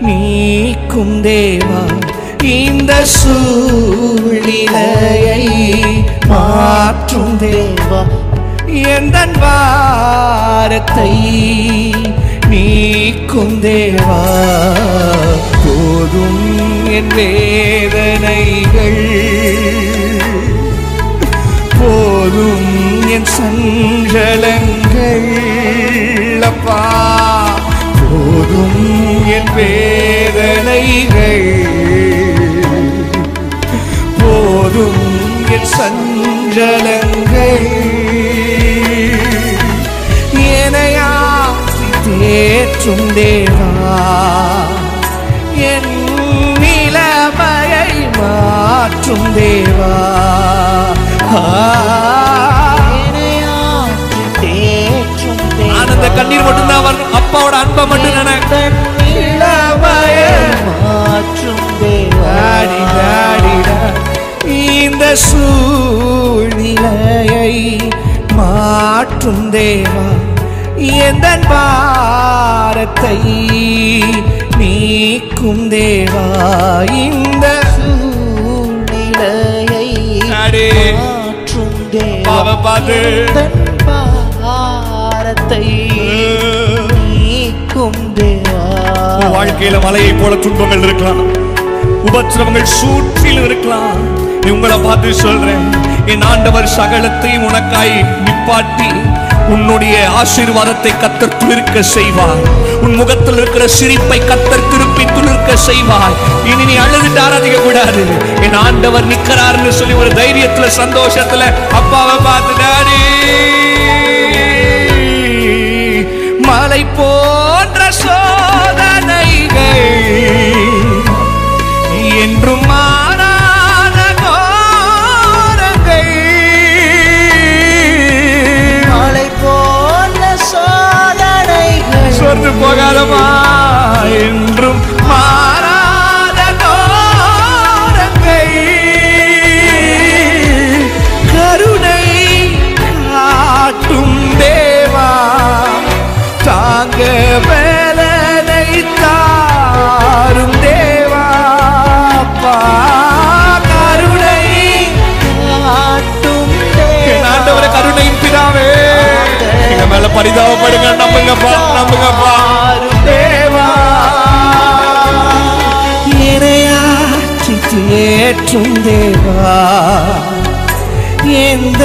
S1: நீக்கும் தேவா இந்த சூழ்நிலையை மாற்றும் தேவா. எந்த வாரத்தை நீக்கும் தேவா. போதும் என் வேதனைகள். போதும் என் சஞ்சலங்கள். அப்பா. என் வேதனைகள். போதும் என் சஞ்சலங்கள். ஏனையா தேற்றும் தேவா. என் நிலமையை மாற்றும் தேவா. ஆ. கண்ணீர் மட்டும்தான் வரணும் அப்பாவோட அன்பை மட்டும்
S2: மாற்றும்.
S1: இந்த சூழ்நிலையை மாற்றும் தேவா எந்த பாரத்தை நீக்கும் தேவா இந்த
S2: சூழ்நிலையை. மாற்றும் தேவா
S1: பாவை பார்த்து. வாழ்க்கையில மலையை போல துன்பங்கள் இருக்கலாம். உபத்திரவங்கள் சூற்றில் இருக்கலாம். நீ உங்களை பார்த்து சொல்றேன் என் ஆண்டவர் சகலத்தையும் உனக்காய் நிப்பாட்டி உன்னுடைய ஆசீர்வாதத்தை கத்தர் துளிர்க்க செய்வார். உன் முகத்தில் இருக்கிற சிரிப்பை கத்தர் திருப்பி துளிர்க்க செய்வார். இனி நீ அழுதுட்டு ஆராதிக்க கூடாது. என் ஆண்டவர் நிக்கிறாருன்னு சொல்லி ஒரு தைரியத்துல சந்தோஷத்துல அப்பாவை பார்த்து டாடி. மலை போன்ற சோதனைகள் என்றும் மாறாத கோரங்கள்.
S2: மலை சோதனைகள்
S1: சொர்ந்து போகாதமா என்றும் பரிதாபப்படுங்க நம்புங்கப்பா நம்புங்கப்பா தேவா இணையாற்றி தேற்றும் தேவா எந்த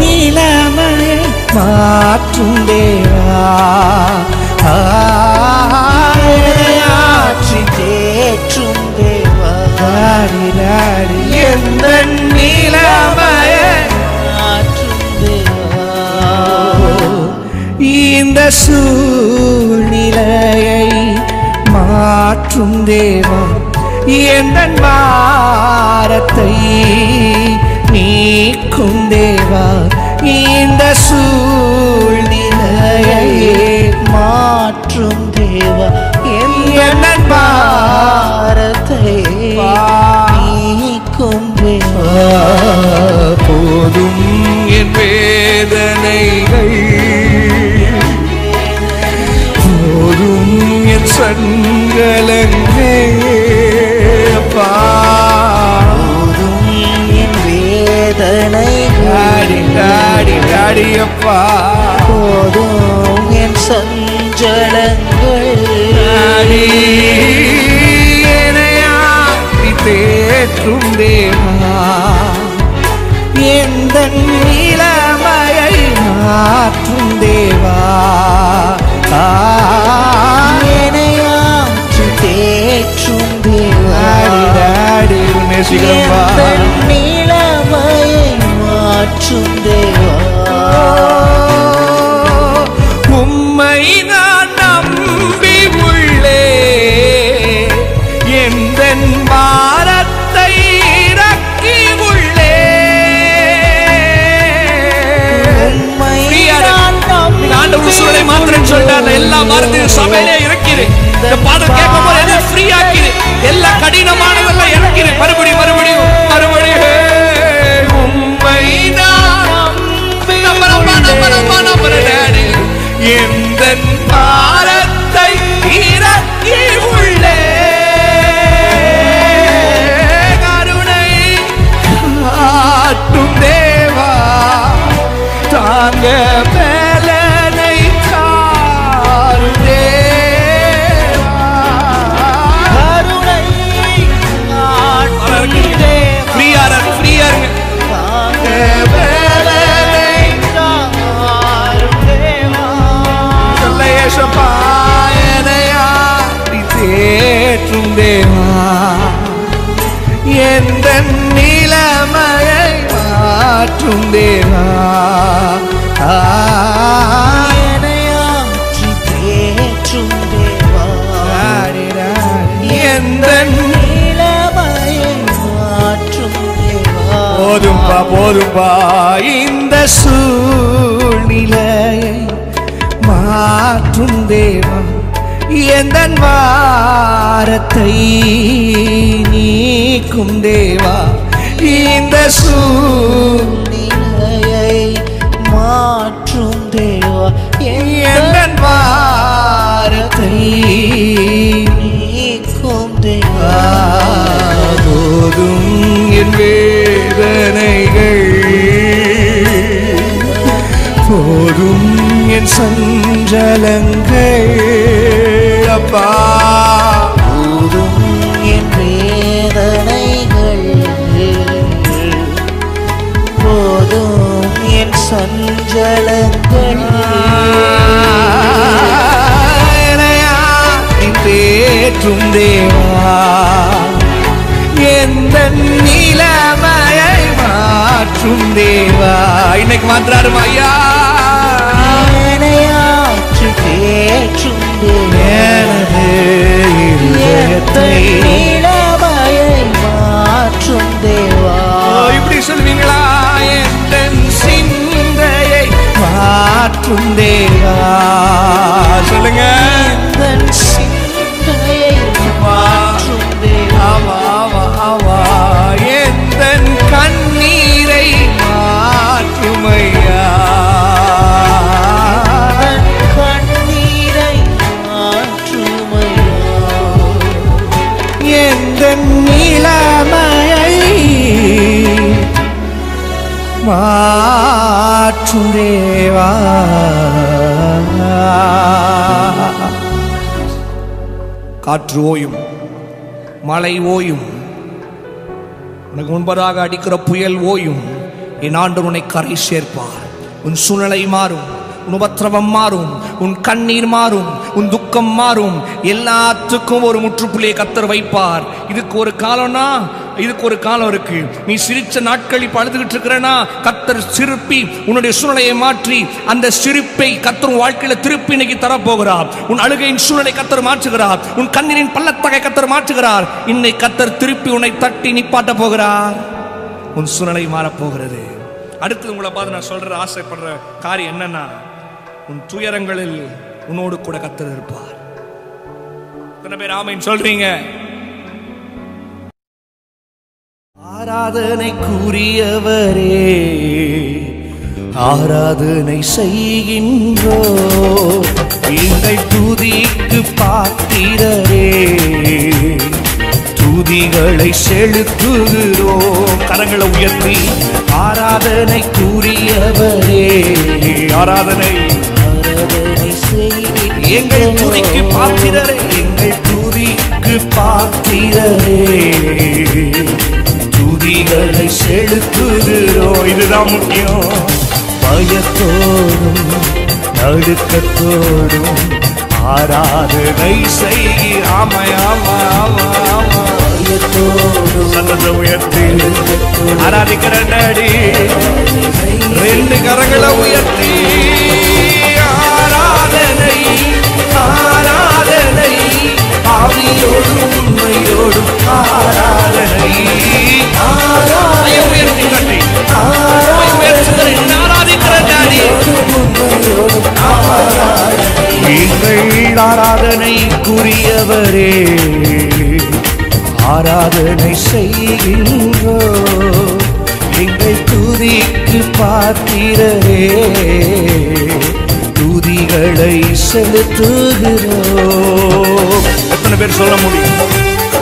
S1: நிலைமையை மாற்றும் தேவா ஆ,
S2: தேற்றும் தேவா
S1: எந்த நிலைமையை இந்த சூழ்நிலையை மாற்றும் தேவா. எந்த பாரத்தை நீக்கும் தேவா. இந்த சூழ்நிலையை
S2: மாற்றும் தேவா.
S1: எந்த
S2: பாரத்தை நீக்கும் தேவா.
S1: போதும் என் வேதனைகள். அப்பா.
S2: போதும் என் வேதனை
S1: டாடி டாடி டாடி அப்பா.
S2: போதும் என் சஞ்சலங்கள்.
S1: டாடி என்னையாற்றி தேற்றும் தேவா எந்த நிலைமையை மாற்றும் தேவா. ஆ,
S2: எந்தன் நிலைமையை மாற்றும் தேவா.
S1: உம்மை நான் நம்பி உள்ளே. எந்த பாரத்தை இறக்கி உள்ளே. ஆண்டவர் சூழலை மாத்திரம் சொல்லிட்டாரு. எல்லா வார்த்தையும் சபையிலே இந்த பாடல் கேட்கும் போது எல்லா கடினமானதெல்லாம் எனக்கு மறுபடியும் மறுபடியும் மறுபடியும்.
S3: உண்மை
S1: எந்த பார என் சஞ்சலங்கள் அப்பா.
S3: போதும் என் வேதனைகள் போதும் என் சஞ்சலங்கள்.
S1: தேற்றும் தேவா எந்த நிலைமையை மாற்றும் தேவா. இன்னைக்கு மாற்றாரு ஐயா? இருதயத்தை
S3: நிலைமையை மாற்றும் தேவா.
S1: இப்படி சொல்வீங்களா? எந்த சிந்தையை மாற்றும் தேவா? சொல்லுங்க.
S3: சிந்தையை மாற்றும்
S1: எந்த நிலைமையை மாற்றுதேவா காற்று ஓயும் மழை ஓயும். உனக்கு முன்பதாக அடிக்கிற புயல் ஓயும். என் ஆண்டு உன்னை கரை சேர்ப்பார். உன் சூழ்நிலை மாறும். உன் உபத்திரவம் மாறும் உன் கண்ணீர் மாறும் உன் துக்கம் மாறும். எல்லாத்துக்கும் ஒரு முற்றுப்புள்ளியை கத்தர் வைப்பார். இதுக்கு ஒரு காலம்னா இதுக்கு ஒரு காலம் இருக்கு. நீ சிரிச்ச நாட்கள் இப்ப அழுதுகிட்டு இருக்கிறனா கத்தர் சிரிப்பி உன்னுடைய சூழ்நிலையை மாற்றி அந்த சிரிப்பை கத்தர் வாழ்க்கையில திருப்பி இன்னைக்கு தரப்போகிறார். உன் அழுகையின் சூழ்நிலை கத்தர் மாற்றுகிறார். உன் கண்ணீரின் பள்ளத்தகை கத்தர் மாற்றுகிறார். இன்னை கத்தர் திருப்பி உன்னை தட்டி நிப்பாட்ட போகிறார். உன் சூழ்நிலை மாறப்போகிறது. அடுத்து உங்களை பார்த்து நான் சொல்ற ஆசைப்படுற காரியம் என்னன்னா உன் துயரங்களில் உன்னோடு கூட கத்தர் இருப்பார். எத்தனை பேர் ஆமைன்னு சொல்றீங்க? ஆராதனைக்குரியவரே ஆராதனை செய்கின்றோ எங்கள் துதிக்கு பாத்திரரே துதிகளை செலுத்துகிறோம் கரங்களை உயர்த்தி ஆராதனைக்குரியவரே ஆராதனை
S3: ஆராதனை செய்கின்றேன்.
S1: எங்கள் துதிக்கு பாத்திரரே. எங்கள் துதிக்கு பாத்திரரே. துதிகளை செலுத்துகிறோம். இதுதான் முக்கியம். பயத்தோடும் நடுக்கத்தோடும் ஆராதனை செய் ஆமா ஆமா ஆமா ஆமா.
S3: பயத்தோடும்
S1: சத்தத்தை உயர்த்தி. ஆராதிக்கிற ரெண்டு கரங்களை உயர்த்தி. ஆராதனை ஆராதனை. ஆவியோடும் உண்மையோடும் ஆராதனை. ஆராதனை. எங்கள் ஆராதனைக்குரியவரே ஆராதனை. செய்கின்றோ. எங்கள் துதிக்கு பாத்திரரே துதிகளை செலுத்துகிறோம். எத்தனை பேர் சொல்ல முடியும்?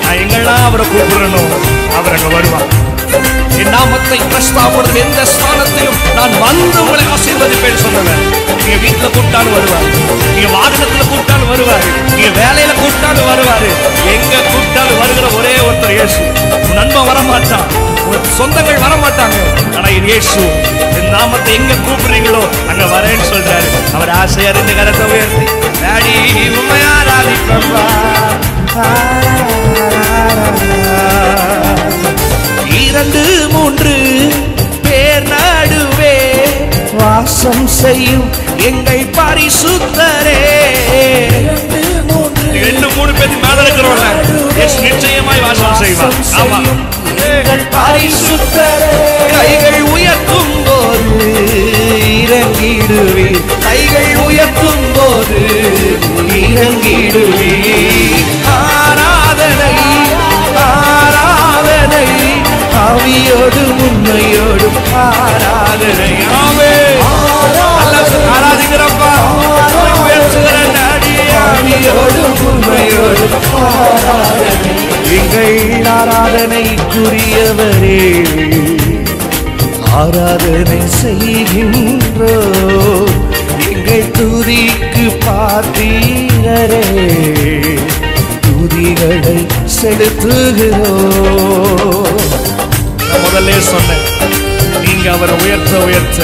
S1: நான் எங்கெல்லாம் அவரை கூப்பிடணும் அவர் அங்க வருவான் என் நாமத்தை பிரஸ்தாபடுற எந்த ஸ்தானத்தையும் நான் வந்து உங்களை ஆசீர்வதிப்பேன் சொன்னவன் நீங்க வீட்டுல கூப்பிட்டாலும் வருவார். நீங்க வாகனத்துல கூப்பிட்டாலும் வருவாரு. நீங்க வேலையில கூப்பிட்டாலும் வருவாரு. எங்க கூப்பிட்டாலும் வருகிற ஒரே ஒருத்தர் இயேசு. நண்பன் வர மாட்டான் உன் சொந்தங்கள் வர மாட்டாங்க ஆனா இது இயேசு என் நாமத்தை எங்க கூப்பிடுறீங்களோ அங்க வரேன்னு சொல்றாரு. அவர் ஆசையா இருந்து கரத்தை உயர்த்தி டாடி உண்மையாராதிப்பா இரண்டு மூன்று பேர் நடுவே.
S3: வாசம் செய்யும் எங்கள் பரிசுத்தரே.
S1: ரெண்டு மூணு பேருக்கு மேல இருக்கிறோம் நிச்சயமாய் வாசம் செய்வார். ஆமா.
S3: கைகள் உயர்த்தும் போது இறங்கிடுவே கைகள் உயர்த்தும் போது இறங்கிடுவே ஆராதனை ஆராதனை. ஆவியோடு உண்மையோடும் ஆராதனை
S1: ஆராதிக்கிறப்பா. உயர்த்துகிற நாடி
S3: ஆவியோடு உண்மையோடு ஆராதனை எங்கள் ஆராதனைக்குரியவரே ஆராதனை செய்கின்றோ? எங்கள் துதிக்கு பார்த்தீரே துதிகளை செலுத்துகிறோ?
S1: முதல்ல சொன்னேன். நீங்க அவரை உயர்த்த உயர்த்த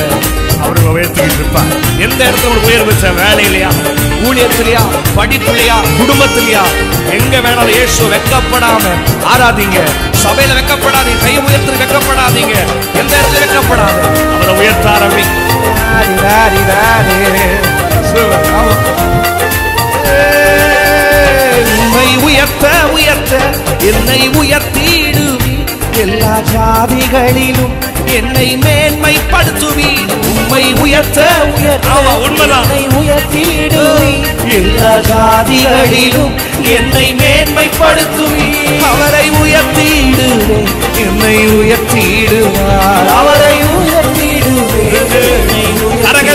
S1: அவரை உயர்த்திக்கிட்டு இருப்பார். எந்த இடத்துல உயர்வு வேலையிலையா ஊழியத்திலையா படிப்புலையா குடும்பத்திலையா எங்க வேணாலும் இயேசு வெக்கப்படாம ஆராதிங்க. சபையில வெக்கப்படாதீங்க கை உயர்த்து வெக்கப்படாதீங்க. எந்த இடத்துல வெக்கப்படாத அவரை உயர்த்த ஆரம்பி
S3: உம்மை உயர்த்த உயர்த்த என்னை உயர்த்திடுவி எல்லா ஜாதிகளிலும் என்னை மேன்மைப்படுத்துவி உம்மை உயர்த்த உயர்த்த
S1: ஆமா, உண்மைதான்.
S3: என்னை உயர்த்திடுவி எல்லா ஜாதிகளிலும் என்னை மேன்மைப்படுத்துவி அவரை உயர்த்திடுவேன். என்னை உயர்த்திடுவார். அவரை உயர்த்திடுவேன்.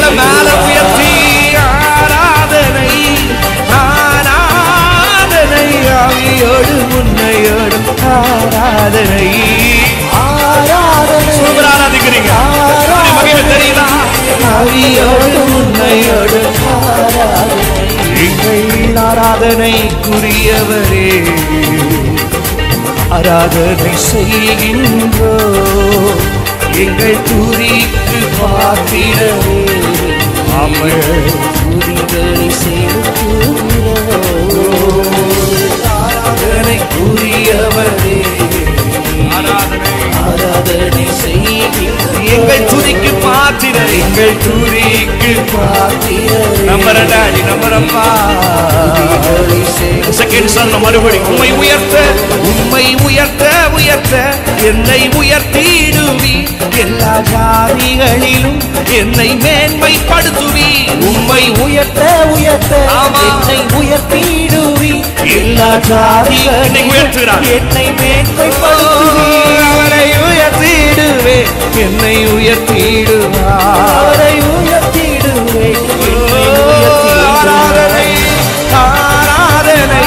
S1: மேல உயர்த்தி
S3: ஆவியோடு உண்மையோடு ஆராதனை எங்கள் ஆராதனைக்குரியவரே ஆராதனை செய்கின்றோ எங்கள் துரிக்கு பார்க்கிறவே அமர் துதிகளை ஆராதனைக்குரியவரே ஆராதனை செய்கின்றோ ஆராதனை ஆராதனை செய்கின்ற எங்கள் துதிக்கு பார்த்திட
S1: நம்பர் டாடி நம்பரப்பா. செகண்ட் சொன்ன மறுபடி உண்மை உயர்த்த
S3: உம்மை உயர்த்த உயர்த்த என்னை உயர்த்திடுவி. எல்லா ஜாதிகளிலும் என்னை மேன்மைப்படுத்துவி. உம்மை உயர்த்த உயர்த்த. என்னை உயர்த்திடுவி. எல்லா
S1: என்னை உயர்த்துகிறார்.
S3: என்னை மேன்மைப்படுத்துவி. அவரை உயர்த்திடுவே என்னை உயர்த்திடுவார். உயர்த்திடுவே ஆராதனை ஆராதனை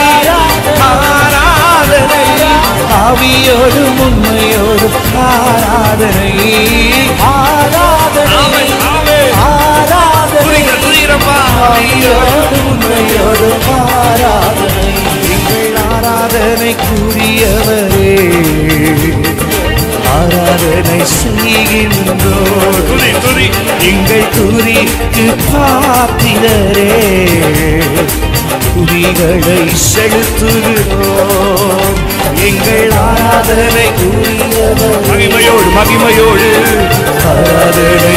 S3: ஆராதனை ஆவியோடு உண்மையோடு ஆராதனை. ஆராதனை ஆராதனை. ஆவியோடு உண்மையோடு ஆராதனை. எங்கள் ஆராதனைக்குரியவரே. ஆராதனை செய்கின்றோம். எங்கள் துதிக்கு பாத்திரரே துதிகளை செலுத்துகிறோம். எங்கள் ஆராதனை
S1: மகிமையோடு மகிமையோடு.
S3: ஆராதனை.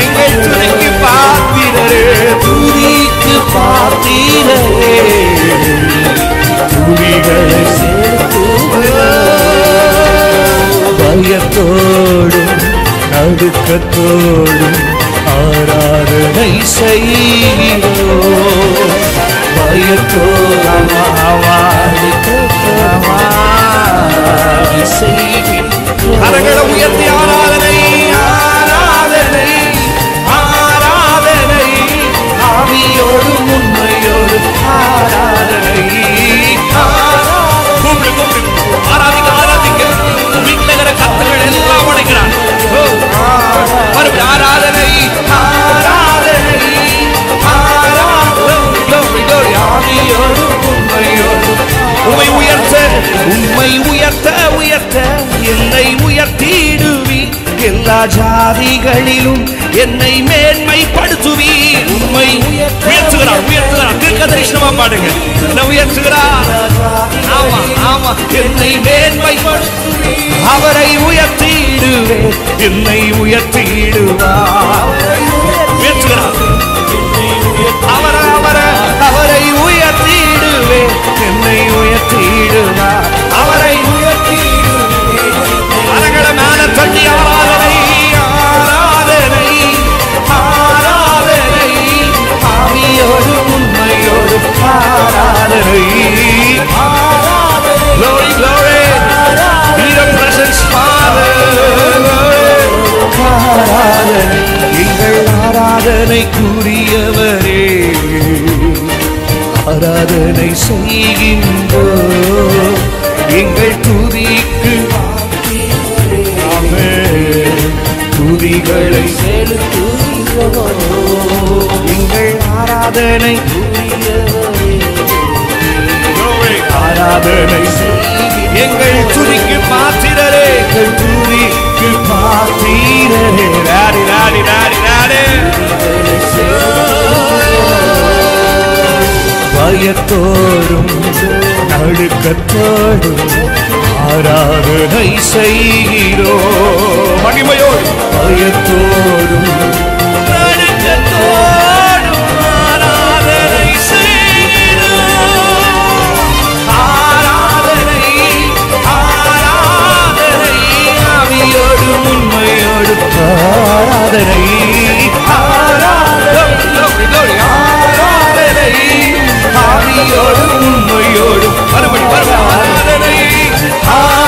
S3: எங்கள் துதிக்கு பாத்திரரே. துதிக்கு பாத்திரரே துதிகளை செலுத்துகிறோம். பயத்தோடும் நடுக்கத்தோடும் ஆராதனை செய்கிறோ பயத்தோடும் செய்கிறோம்.
S1: கரங்களை உயர்த்தி ஆராதனை.
S3: ஆராதனை. ஆராதனை
S1: எங்கள் துதிக்கு பாத்திரரே எங்கள் துதிக்கு பாத்திரரே ராடி ராடி ராடி ராடி. பயத்தோடும் நடுக்கத்தோடும் ஆராதனை செய்கிறோ மகிமையோடு. பயத்தோடும் ஆராதனை. ஆராதனை. ஆராதனை. ஆவியோடு உண்மையோடு மறுபடி. ஆராதனை.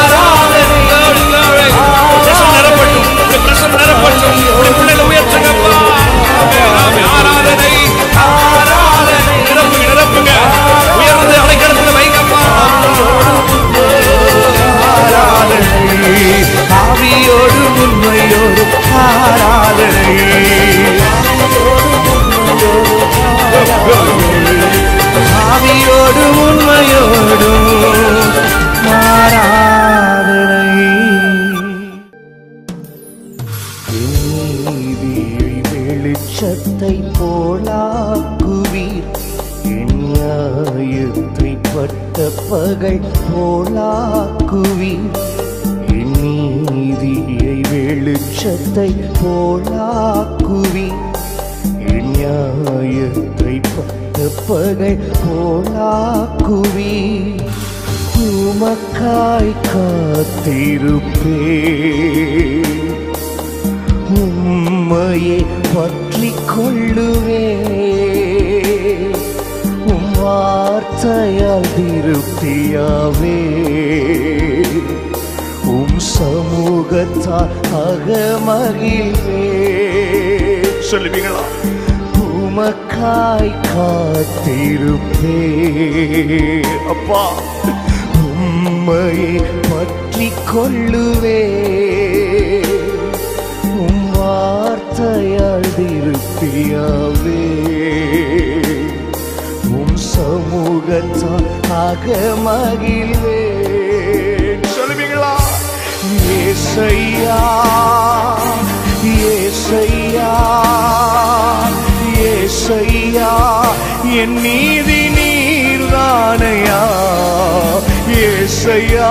S2: ஏசையா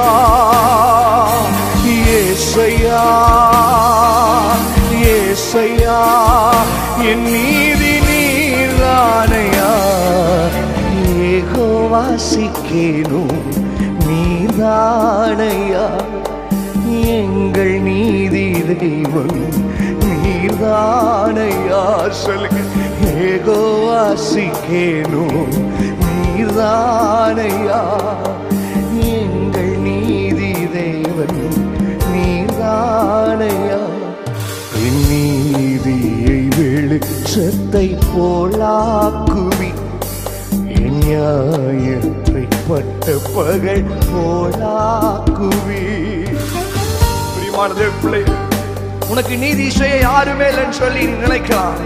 S2: ஏசையா ஏசையா என் நீதி நீர்தானையா ஏகோவாசிக்கேனும் நீர்தானையா எங்கள் நீதி தெய்வம் நீதானையா சொல்லுங்க. ஏகோவாசிக்கேனும் நீர்தானையா நீதானையா என் நீதியை வெளிச்சத்தை போலாக்குவி நியாயத்தை பட்ட பகல் போலாக்குவி
S1: பிரியமான தேவ பிள்ளை உனக்கு நீதி செய்ய யாருமே இல்லைன்னு சொல்லி நீ நினைக்கலாம்.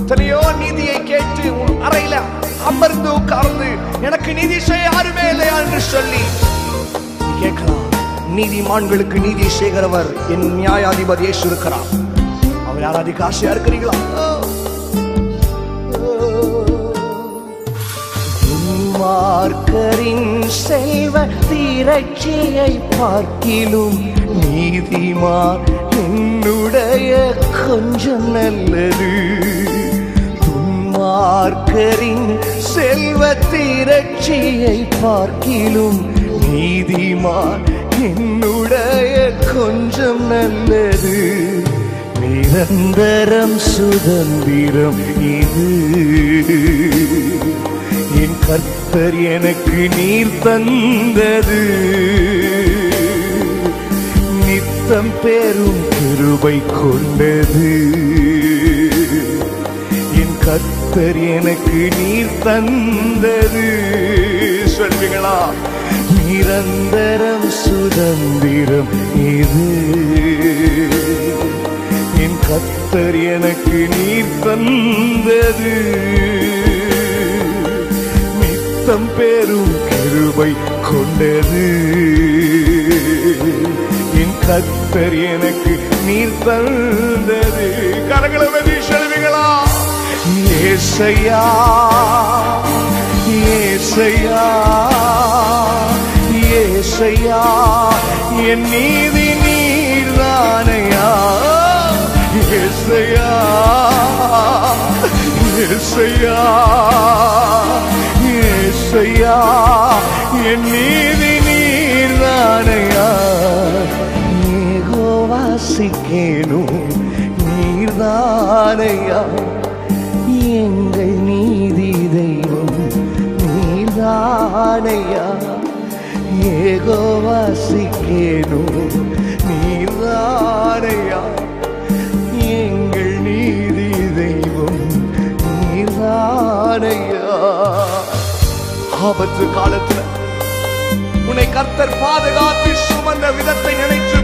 S1: எத்தனையோ நீதியை கேட்டு உன் அறையில அமர்ந்து உட்கார்ந்து எனக்கு நீதி செய்ய யாருமே இல்லையா என்று சொல்லி கேட்கலாம். நீதிமான்களுக்கு நீதி செய்கிறவர் என் நியாயாதிபதி இயேசு இருக்கிறார் அவர் யாராதிக்கு ஆசையா இருக்கிறீங்களா
S2: மார்க்கரின் செல்வ திரட்சியை பார்க்கிலும் நீதிமான் என்னுடைய கொஞ்சம் நல்லது.
S1: துன்மார்க்கரின் செல்வ திரட்சியை பார்க்கிலும் நீதிமான் என்னுடைய கொஞ்சம் நல்லது. நிரந்தரம் சுதந்திரம் இது. என் கர்த்தர் எனக்கு நீர் தந்தது. நித்தம் பெரும் கிருபை கொண்டது. என் கர்த்தர் எனக்கு நீர் தந்தது. சொல்வீங்களா? நிரந்தரம் சுதந்திரம் இது. என் கத்தர் எனக்கு நீர் தந்தது. நித்தம் பெரும் கிருபை கொண்டது. என் கத்தர் எனக்கு நீர் தந்தது. கரகளவதி செல்விகளா ஏசையா ஏசையா. ஏசையா என் நீதி நீர்தானையா. ஏசையா. ஏசையா. ஏசையா. என் நீதி நீர்தானையா. ஏகோவாசிக்கேனும் நீர்தானையா. எங்கள் நீதி தெய்வம் நீர்தானையா. ஏகோ வாசிக்கேனோ நீதாரையா எங்கள் நீதி தெய்வம் நீதாரையா
S7: ஆபத்து காலத்துல உன்னை கர்த்தர் பாதுகாத்து சுமந்த விதத்தை நினைச்சு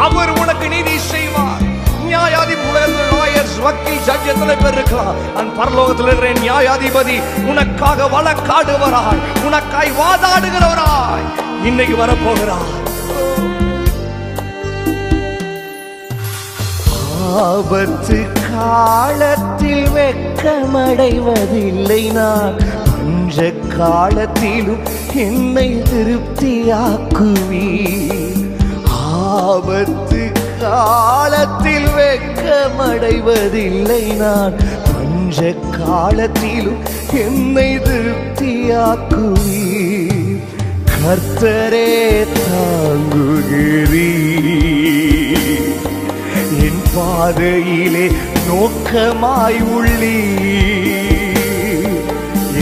S7: அவர் உனக்கு நீதி செய்வார். நியாயாதிபதி லாயர்ஸ் வக்கீல் ஜட்ஜ் எத்தனை பேர் இருக்கலாம் பரலோகத்தில் இருக்கிற நியாயாதிபதி உனக்காக வழக்காடுவராய் உனக்காய் வாதாடுகிறவராய் இன்னைக்கு வரப்போகிறார்
S1: ஆபத்து காலத்தில் வெக்கமடைவதில்லை நான். பஞ்ச காலத்திலும் என்னை திருப்தியாக்குவி ஆபத்து காலத்தில் வெட்கமடைவதில்லை நான். பஞ்ச காலத்திலும் என்னை திருப்தியாக்குவி கர்த்தரே தாங்குகிறீ என் பாதையிலே நோக்கமாய் உள்ளீ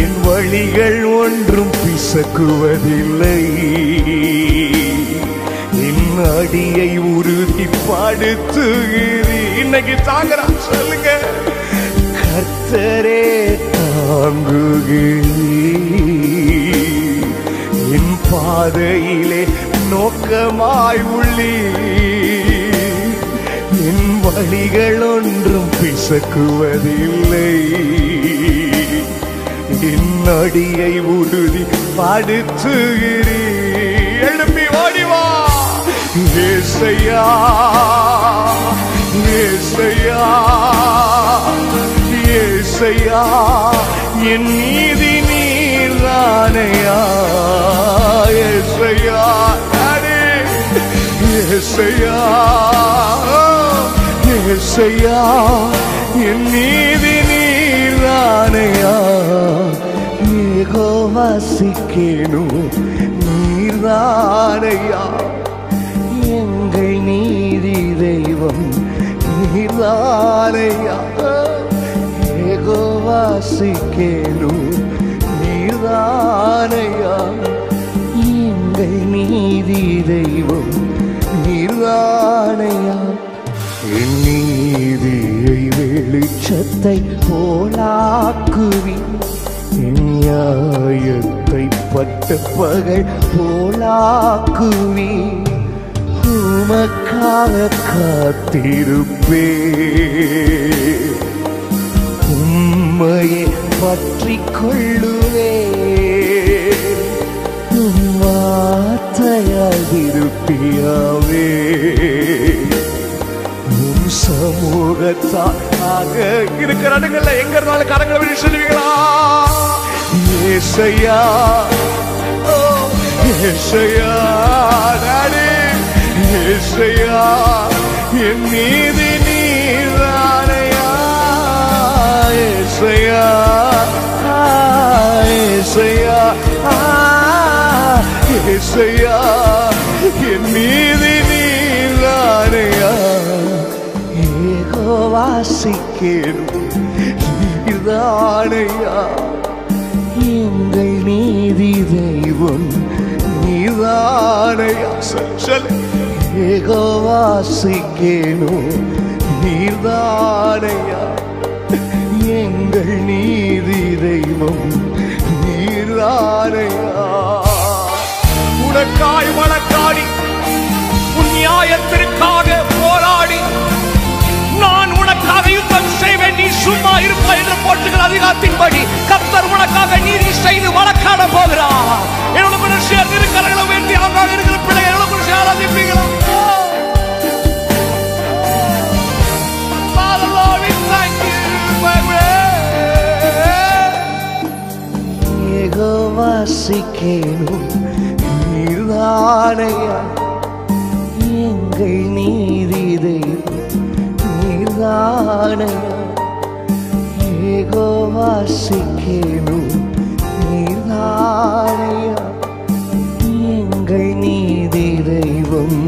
S1: என் வழிகள் ஒன்றும் பிசக்குவதில்லை. என் அடியை உறுதிப்படுத்துகிறீ இன்னைக்கு தாங்குறா சொல்லுங்க. கர்த்தரே தாங்குகிறீ என் பாதையிலே நோக்கமாய் உள்ளி என் வழிகள் ஒன்றும் பிசக்குவதில்லை. என் அடியை உறுதி படுத்துகிறீ ஏசையா ஏசையா ஏசையா என் நீதி நீர்தானையா ஏசையா அடே ஏசையா ஏசையா என் நீதி நீர்தானையா ஏகோவாசிக்கேனும் நீர்தானையா எங்கள் நீதி தெய்வம் நீர்தானையா ஏகோவாசிக்கேனும் நீர்தானையா எங்கள் நீதி தெய்வம் நீர்தானையா என் நீதியை வெளிச்சத்தை போலாக்குவி நியாயத்தை பட்ட பகல் போலாக்குவி உமக்காக காத்திருப்பே உம்மையே பற்றி கொள்ளுவே உம் வார்த்தையால் உம் சமூகத்தால்
S7: இருக்கிற இடங்கள்ல எங்க இருந்தாலும் கரங்களை விட்டு சொல்லுவீங்களா?
S1: ஏசையா ஓ, ஏசையா நானே ஏசையா என் மீது நீரானையா
S2: ஏசையா ஏசையா ஏசையா என் மீது நீதானையா ஏகோவாசிக்கேனும் நீதானையா எங்கள் நீதி தெய்வம் நீதானையா சொல் ஏகோவாசிக்கேனும் நீதானையா எங்கள் நீதி தெய்வம் நீர்தானையா?
S1: உனக்காய் வழக்காடி உன் நியாயத்திற்காக போராடி நான் உனக்காக யுத்தம் செய்வேன். நீ சும்மா இருப்பாய் என்று போட்டுகள் அதிகாரத்தின்படி கத்தர் உனக்காக நீதி செய்து வழக்காட போகிறார். என்னோட கூட சேர்ந்து வேண்டி அவங்க இருக்கிற பிள்ளைகள் என்னோட கூட சேர்ந்து ஆராதிப்பீங்களா? எங்க வாசிக்கேனும் நீதானையா எங்கள் நீரிதையும் நீதானையா ஏகோ
S2: வாசிக்கேனும் நீதானையா எங்கள் நீதி தெய்வம்